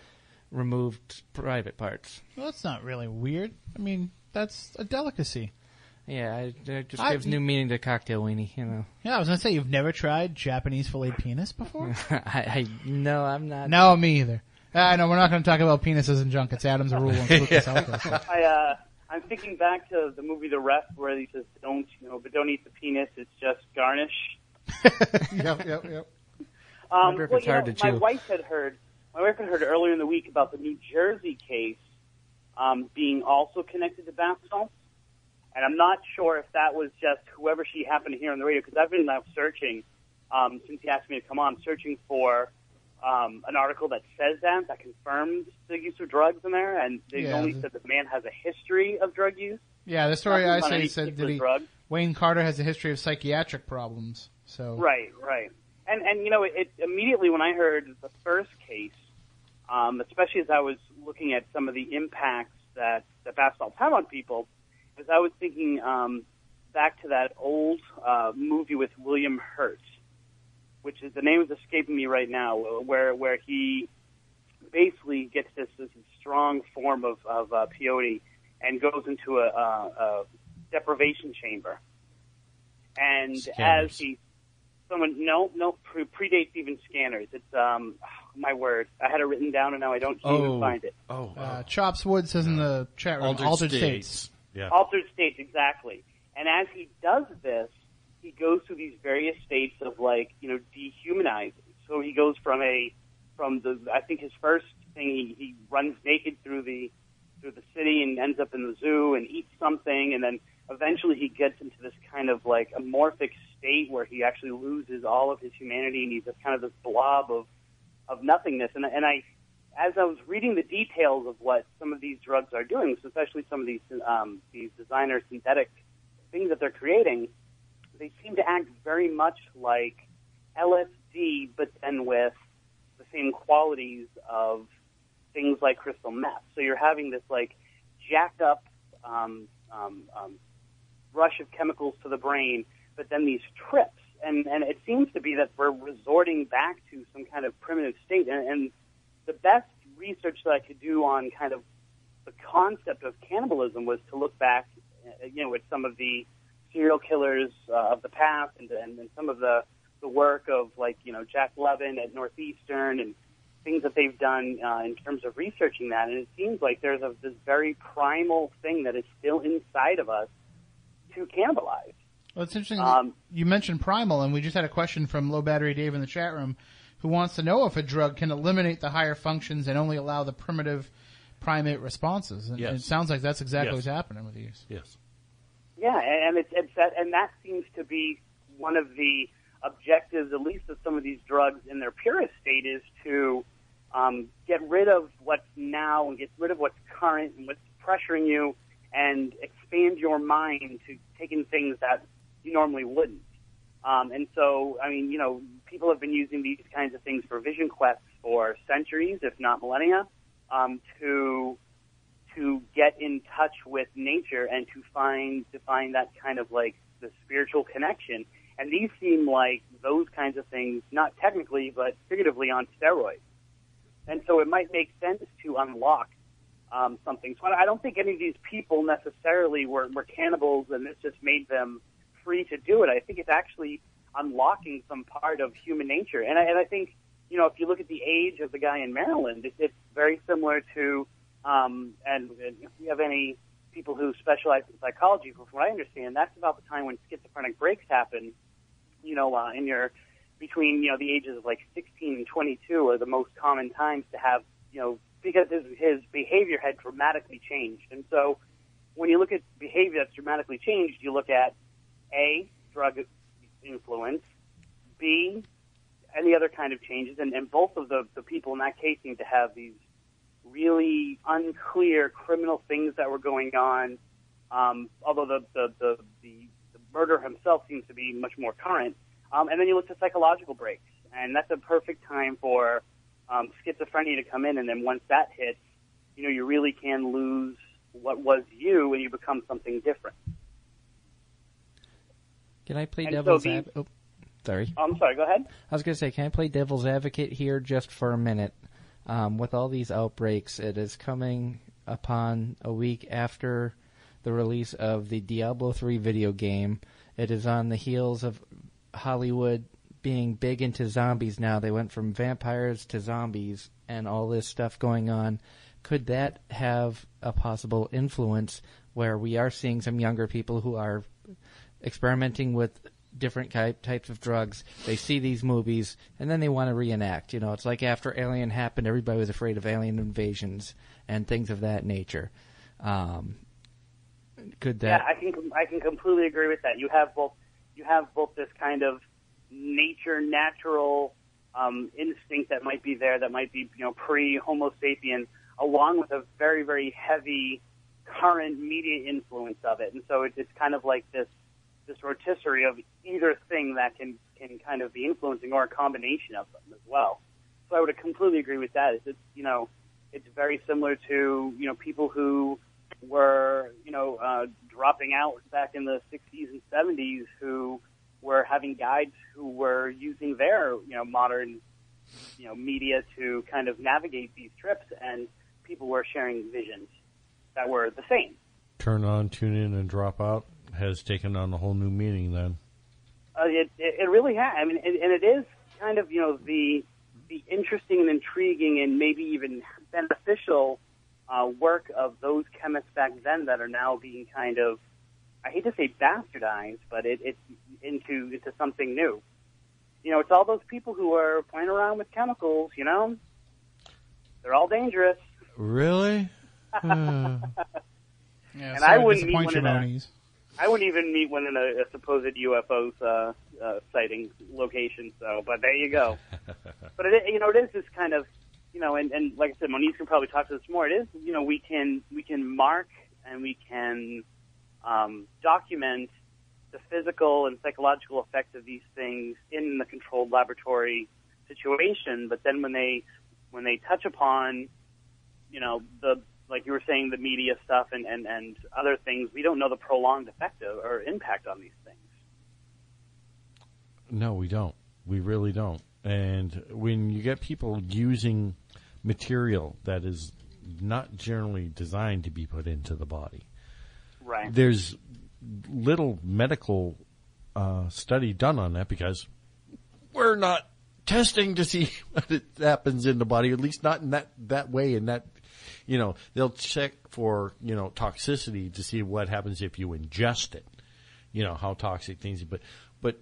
removed private parts. well, that's not really weird. I mean, that's a delicacy. Yeah, it, it just I- gives new meaning to cocktail weenie. You know, Yeah, I was gonna say you've never tried Japanese filet penis before. I, I no, I'm not. no, me either. I know we're not going to talk about penises and junk. It's Adam's rule on Spooky South Coast. I uh, I'm thinking back to the movie The Ref, where he says, "Don't you know, but don't eat the penis. It's just garnish." yep, yep, yep. Um, well, it's you hard know, to my chew. wife had heard. My wife had heard earlier in the week about the New Jersey case um, being also connected to bath salts, and I'm not sure if that was just whoever she happened to hear on the radio. Because I've been now searching um, since he asked me to come on, searching for um, an article that says that that confirms the use of drugs in there, and they Yeah, only the- said the man has a history of drug use. Yeah, the story I said that he, drug. Wayne Carter has a history of psychiatric problems. So Right, right. And and you know, it, it immediately when I heard the first case, um, especially as I was looking at some of the impacts that that salts have on people, as I was thinking um, back to that old uh, movie with William Hurt, which is the name is escaping me right now, where where he basically gets this, this strong form of, of uh, peyote and goes into a, a, a deprivation chamber. And Scanners. as he, someone, no, no, pre- predates even scanners. It's, um, my word. I had it written down and now I don't Oh. even find it. Oh. uh, Chops Wood says in the chat room, altered, states. Yeah. Altered states, exactly. And as he does this, he goes through these various states of like, you know, dehumanizing. So he goes from a, from the, I think his first thing, he, he runs naked through the, through the city and ends up in the zoo and eats something, and then eventually he gets into this kind of like amorphic state where he actually loses all of his humanity and he's just kind of this blob of, of nothingness. And, and I, as I was reading the details of what some of these drugs are doing, especially some of these um, these designer synthetic things that they're creating, they seem to act very much like LSD, but then with the same qualities of things like crystal meth. So you're having this like jacked up um, um, um, rush of chemicals to the brain, but then these trips. And, and it seems to be that we're resorting back to some kind of primitive state. And, and the best research that I could do on kind of the concept of cannibalism was to look back, uh, you know, at some of the serial killers uh, of the past and, and, and some of the, the work of like, you know, Jack Levin at Northeastern and things that they've done uh, in terms of researching that. And it seems like there's a, this very primal thing that is still inside of us to cannibalize. Well, it's interesting. Um, you mentioned primal, and we just had a question from Low Battery Dave in the chat room, who wants to know if a drug can eliminate the higher functions and only allow the primitive primate responses. And Yes. it sounds like that's exactly Yes. what's happening with these. Yes. Yeah, and it's, it's that, and that seems to be one of the objectives, at least of some of these drugs in their purest state, is to um, get rid of what's now and get rid of what's current and what's pressuring you, and expand your mind to take in things that you normally wouldn't. Um, and so, I mean, you know, people have been using these kinds of things for vision quests for centuries, if not millennia, um, to to get in touch with nature and to find to find that kind of like the spiritual connection. And these seem like those kinds of things, not technically but figuratively on steroids. And so it might make sense to unlock um, something. So I don't think any of these people necessarily were, were cannibals and this just made them free to do it. I think it's actually unlocking some part of human nature. And I, and I think, you know, if you look at the age of the guy in Maryland, it, it's very similar to, um, and, and if you have any people who specialize in psychology, from what I understand, that's about the time when schizophrenic breaks happen, you know, uh, in your, between, you know, the ages of like 16 and 22 are the most common times to have, you know, because his, his behavior had dramatically changed. And so when you look at behavior that's dramatically changed, you look at A, drug influence, B, any other kind of changes, and, and both of the, the people in that case seem to have these really unclear criminal things that were going on. Um, although the, the, the, the, the murder himself seems to be much more current. Um, and then you look to psychological breaks, and that's a perfect time for um, schizophrenia to come in. And then once that hits, you know, you really can lose what was you and you become something different. Can I play And devil's so advocate? Oh, sorry. Oh, I'm sorry, go ahead. I was going to say, can I play devil's advocate here just for a minute? Um, with all these outbreaks, it is coming upon a week after the release of the Diablo 3 video game. It is on the heels of Hollywood being big into zombies now. They went from vampires to zombies and all this stuff going on. Could that have a possible influence where we are seeing some younger people who are experimenting with different type, types of drugs. They see these movies and then they want to reenact. You know, it's like after Alien happened, everybody was afraid of alien invasions and things of that nature. Um, could that? yeah, I can I can completely agree with that. You have both you have both this kind of nature natural um, instinct that might be there that might be you know pre Homo sapien, along with a very very heavy current media influence of it, and so it, it's kind of like this this rotisserie of either thing that can can kind of be influencing or a combination of them as well. So I would completely agree with that. It's, you know it's very similar to you know people who were you know uh, dropping out back in the 60s and 70s who were having guides who were using their you know modern you know media to kind of navigate these trips and people were sharing visions that were the same Turn on, tune in, and drop out has taken on a whole new meaning then. Uh, it, it it really has. I mean, and, and it is kind of you know the the interesting and intriguing and maybe even beneficial uh, work of those chemists back then that are now being kind of I hate to say bastardized, but it, it's into into something new. You know, it's all those people who are playing around with chemicals. You know, they're all dangerous. Really? Hmm. Yeah, And sorry I to wouldn't meet disappoint one you, in Moniz. I wouldn't even meet one in a, a supposed UFO uh, uh, sighting location. So, but there you go. but it, you know, it is this kind of, you know, and, and like I said, Moniz can probably talk to this more. It is, you know, we can we can mark and we can um, document the physical and psychological effects of these things in the controlled laboratory situation. But then when they when they touch upon, you know, the like you were saying, the media stuff and, and, and other things, we don't know the prolonged effect of, or impact on these things. No, we don't. We really don't. And when you get people using material that is not generally designed to be put into the body, Right. there's little medical uh, study done on that because we're not testing to see what happens in the body, at least not in that, that way. And that, you know, they'll check for, you know, toxicity to see what happens if you ingest it, you know, how toxic things, but, but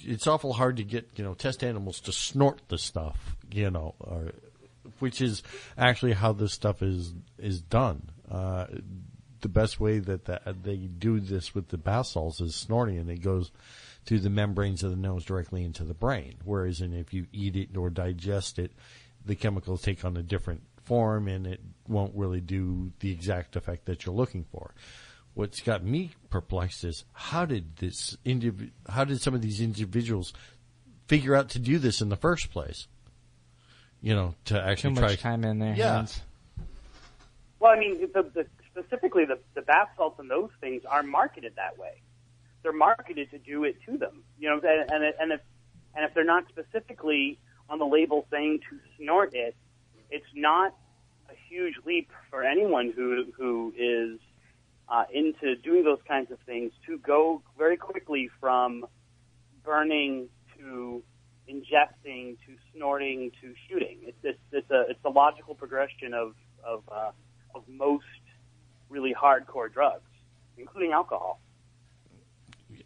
it's awful hard to get, you know, test animals to snort the stuff, you know, or, which is actually how this stuff is, is done. Uh, the best way that the, they do this with the bath is snorting, and it goes through the membranes of the nose directly into the brain. Whereas, in if you eat it or digest it, the chemicals take on a different form, and it won't really do the exact effect that you're looking for. What's got me perplexed is how did this indiv- how did some of these individuals figure out to do this in the first place? You know, to Too actually much try time in their Yeah. hands. Well, I mean, the, the, specifically the, the bath salts and those things are marketed that way. They're marketed to do it to them. You know, and and, and if and if they're not specifically on the label saying to snort it, it's not a huge leap for anyone who who is uh, into doing those kinds of things to go very quickly from burning to ingesting to snorting to shooting. It's it's, it's a it's a logical progression of of uh, of most really hardcore drugs, including alcohol.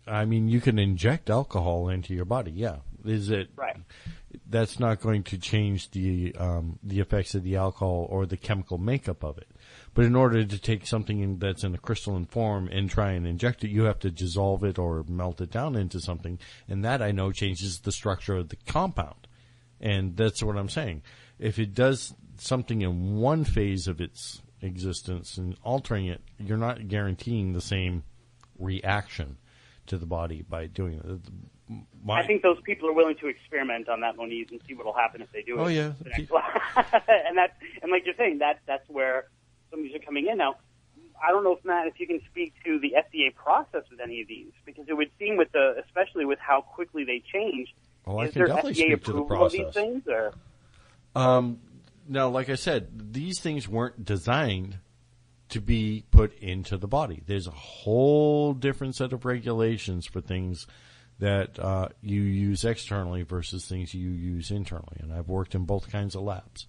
I mean, you can inject alcohol into your body. Yeah, is it right? That's not going to change the um, the effects of the alcohol or the chemical makeup of it. But in order to take something in, that's in a crystalline form and try and inject it, you have to dissolve it or melt it down into something, and that I know changes the structure of the compound. And that's what I'm saying. If it does something in one phase of its existence and altering it, you're not guaranteeing the same reaction to the body by doing it. My, I think those people are willing to experiment on that Moniz and see what will happen if they do it. Oh yeah, and that and like you're saying, that that's where some of these are coming in now. I don't know if Matt, if you can speak to the FDA process with any of these, because it would seem with the, especially with how quickly they change. Oh, I can there definitely FDA speak to the of process. these things, or Um, now, like I said, these things weren't designed to be put into the body. There's a whole different set of regulations for things that uh, you use externally versus things you use internally. And I've worked in both kinds of labs.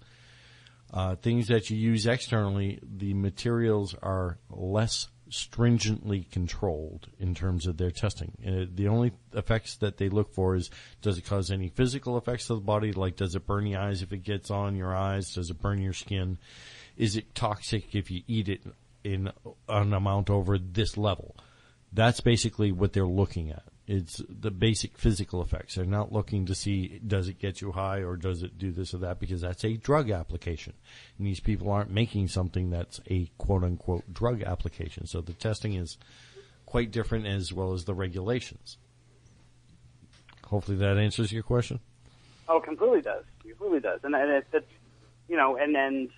Uh, things that you use externally, the materials are less stringently controlled in terms of their testing. Uh, the only effects that they look for is does it cause any physical effects to the body, like does it burn the eyes if it gets on your eyes, does it burn your skin, is it toxic if you eat it in an amount over this level. That's basically what they're looking at. It's the basic physical effects. They're not looking to see does it get you high or does it do this or that because that's a drug application. And these people aren't making something that's a quote unquote drug application. So the testing is quite different as well as the regulations. Hopefully that answers your question. oh, it completely does, completely does, and, and it's, it's you know, and then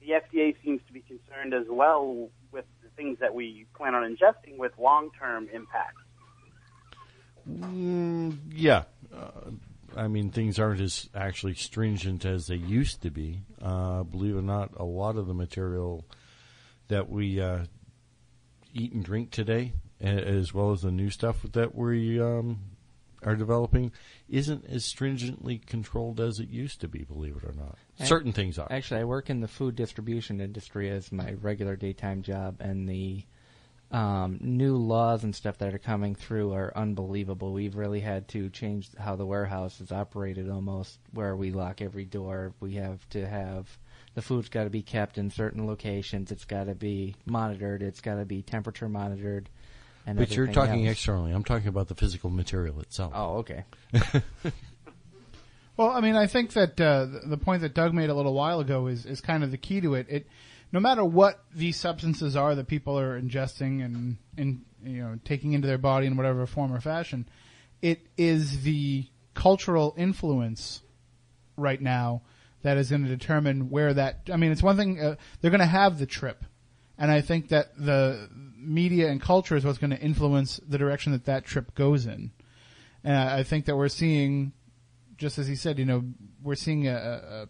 the FDA seems to be concerned as well with the things that we plan on ingesting with long-term impacts. Mm, yeah. Uh, I mean, things aren't as actually stringent as they used to be. Uh, believe it or not, a lot of the material that we uh, eat and drink today, as well as the new stuff that we um, are developing, isn't as stringently controlled as it used to be. Believe it or not, Ac- certain things are. Actually, I work in the food distribution industry as my regular daytime job, and the um, new laws and stuff that are coming through are unbelievable. We've really had to change how the warehouse is operated almost, where we lock every door. We have to have the food's got to be kept in certain locations. It's got to be monitored. It's got to be temperature monitored. And but you're talking else. externally. I'm talking about the physical material itself. Oh, okay. Well, I mean, I think that uh, the- the point that Doug made a little while ago is, is kind of the key to it. It, no matter what these substances are that people are ingesting and, and you know taking into their body in whatever form or fashion, it is the cultural influence right now that is going to determine where that. I mean, it's one thing uh, they're going to have the trip, and I think that the media and culture is what's going to influence the direction that that trip goes in. And I think that we're seeing, just as he said, you know, we're seeing a, a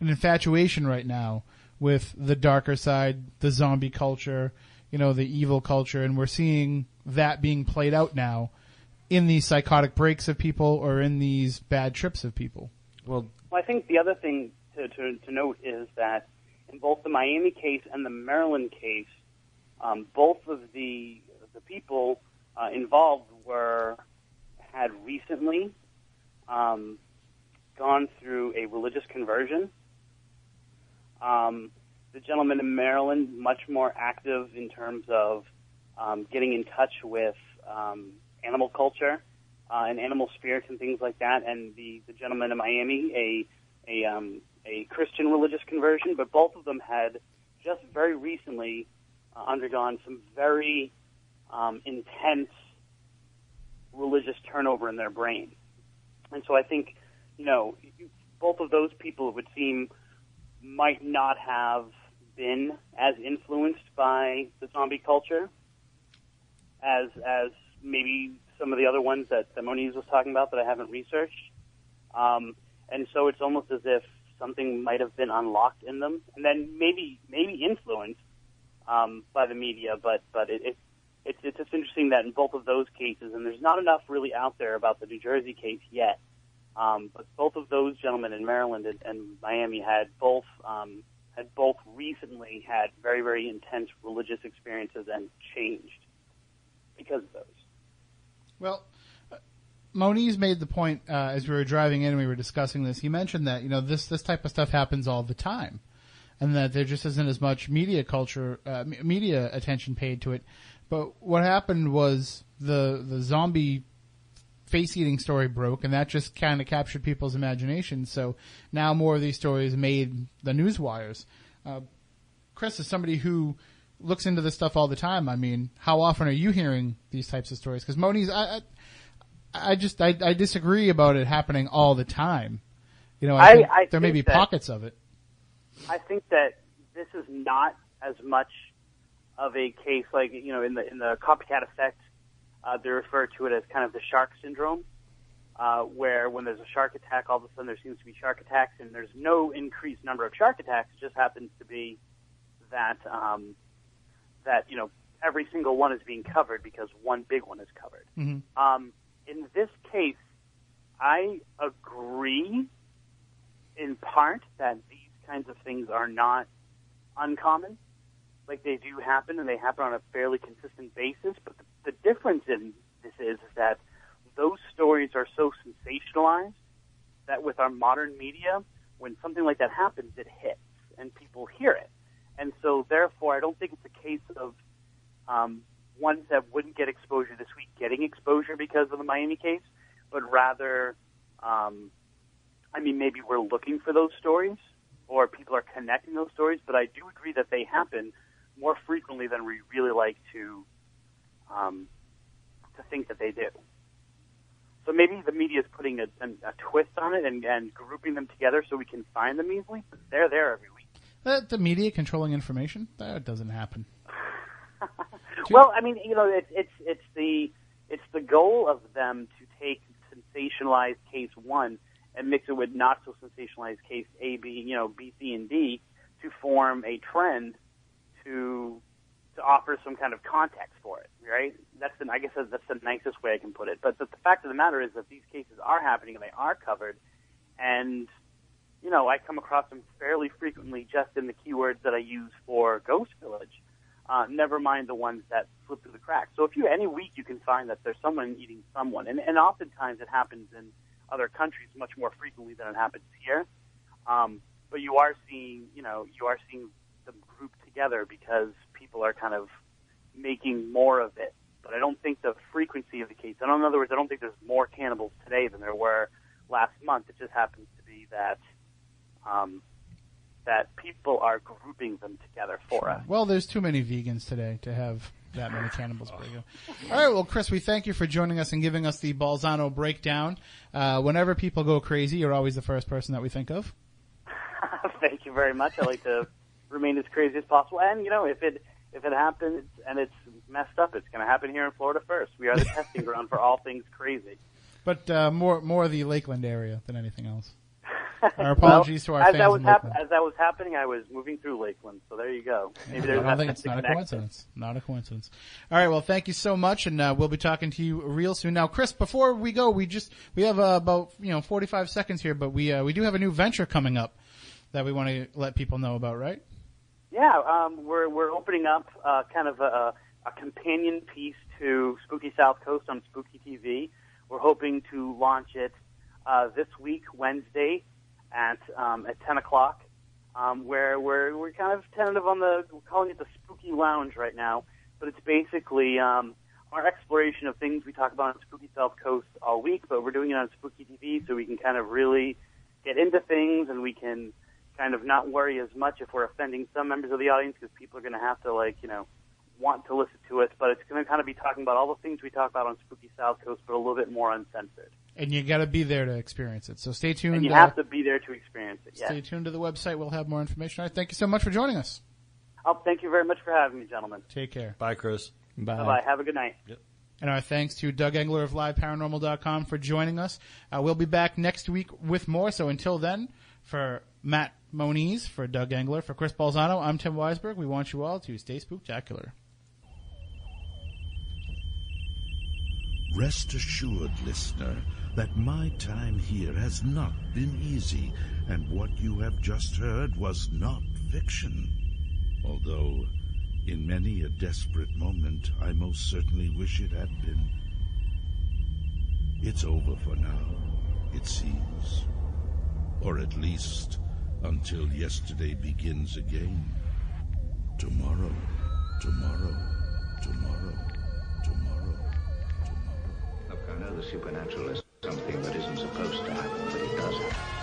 an infatuation right now with the darker side, the zombie culture, you know, the evil culture, and we're seeing that being played out now in these psychotic breaks of people or in these bad trips of people. Well, Well, I think the other thing to, to, to note is that in both the Miami case and the Maryland case, um, both of the the people uh, involved were had recently um, gone through a religious conversion. Um, the gentleman in Maryland much more active in terms of um, getting in touch with um, animal culture uh, and animal spirits and things like that. And the, the gentleman in Miami, a a um, a Christian religious conversion, but both of them had just very recently uh, undergone some very um, intense religious turnover in their brain. And so I think, you know, both of those people it would seem might not have been as influenced by the zombie culture as as maybe some of the other ones that, that Moniz was talking about that I haven't researched. Um, and so it's almost as if something might have been unlocked in them, and then maybe maybe influenced um, by the media. But but it, it it's it's just interesting that in both of those cases, and there's not enough really out there about the New Jersey case yet. Um, but both of those gentlemen in Maryland and, and Miami had both um, had both recently had very very intense religious experiences and changed because of those. Well, uh, Moniz made the point uh, as we were driving in and we were discussing this. He mentioned that you know this this type of stuff happens all the time, and that there just isn't as much media culture, uh, media attention paid to it. But what happened was the the zombie face eating story broke, and that just kind of captured people's imagination. So now more of these stories made the news wires. Uh, Chris is somebody who looks into this stuff all the time. I mean, how often are you hearing these types of stories? Because Moniz, I, I, I just I, I, disagree about it happening all the time. You know, I, I there may be pockets of it. I think that this is not as much of a case like you know in the in the copycat effect. Uh, they refer to it as kind of the shark syndrome, uh, where when there's a shark attack, all of a sudden there seems to be shark attacks, and there's no increased number of shark attacks. It just happens to be that um, that you know every single one is being covered because one big one is covered. Mm-hmm. Um, in this case, I agree in part that these kinds of things are not uncommon. Like they do happen, and they happen on a fairly consistent basis. But the, the difference in this is, is that those stories are so sensationalized that with our modern media, when something like that happens, it hits and people hear it. And so, therefore, I don't think it's a case of um, ones that wouldn't get exposure this week getting exposure because of the Miami case, but rather, um, I mean, maybe we're looking for those stories or people are connecting those stories, but I do agree that they happen more frequently than we really like to um, to think that they do. So maybe the media is putting a, a, twist on it and, and grouping them together so we can find them easily. But they're there every week. Uh, the media controlling information that doesn't happen. well, I mean, you know, it's it's it's the it's the goal of them to take sensationalized case one and mix it with not so sensationalized case A, B, you know, B, C, and D to form a trend to to offer some kind of context for it, right? That's the I guess that's the nicest way I can put it. But the, the fact of the matter is that these cases are happening and they are covered, and you know, I come across them fairly frequently just in the keywords that I use for Ghost Village. Uh, never mind the ones that slip through the cracks. So if you any week you can find that there's someone eating someone, and, and oftentimes it happens in other countries much more frequently than it happens here. Um, but you are seeing, you know, you are seeing them grouped together because people are kind of making more of it. But I don't think the frequency of the case. In other words, I don't think there's more cannibals today than there were last month. It just happens to be that um, that people are grouping them together for us. Well, there's too many vegans today to have that many cannibals. All right, well, Chris, we thank you for joining us and giving us the Balzano breakdown. Uh, whenever people go crazy, you're always the first person that we think of. thank you very much. I like to remain as crazy as possible, and you know, if it if it happens and it's messed up, it's going to happen here in Florida first. We are the testing ground for all things crazy. But uh, more more the Lakeland area than anything else. Our apologies well, to our as fans. That was hap- as that was happening, I was moving through Lakeland, so there you go. Maybe there's I don't think it's not a coincidence. Not a coincidence. All right, well, thank you so much, and uh, we'll be talking to you real soon. Now, Chris, before we go, we just we have uh, about you know 45 seconds here, but we uh, we do have a new venture coming up that we want to let people know about, right? Yeah, um, we're we're opening up uh, kind of a, a companion piece to Spooky South Coast on Spooky TV. We're hoping to launch it uh, this week, Wednesday, at um, at 10 o'clock, um, where we're we're kind of tentative on the we're calling it the Spooky Lounge right now, but it's basically um, our exploration of things we talk about on Spooky South Coast all week, but we're doing it on Spooky TV so we can kind of really get into things and we can kind of not worry as much if we're offending some members of the audience because people are going to have to like you know want to listen to us, but it's going to kind of be talking about all the things we talk about on Spooky South Coast, but a little bit more uncensored and you got to be there to experience it. So stay tuned. And you uh, have to be there to experience it. Stay tuned to the website. We'll have more information. All right, thank you so much for joining us. Oh, thank you very much for having me, gentlemen. Take care. Bye, Chris. Bye. Bye bye. Have a good night. And our thanks to Doug Engler of LiveParanormal.com for joining us. Uh, we'll be back next week with more. So until then, for Matt Moniz, for Doug Engler, for Chris Balzano, I'm Tim Weisberg. We want you all to stay spooktacular. Rest assured, listener, that my time here has not been easy, and what you have just heard was not fiction. Although, in many a desperate moment, I most certainly wish it had been. It's over for now, it seems. Or at least until yesterday begins again. Tomorrow, tomorrow, tomorrow, tomorrow. Look, I know the supernatural is something that isn't supposed to happen, but it does.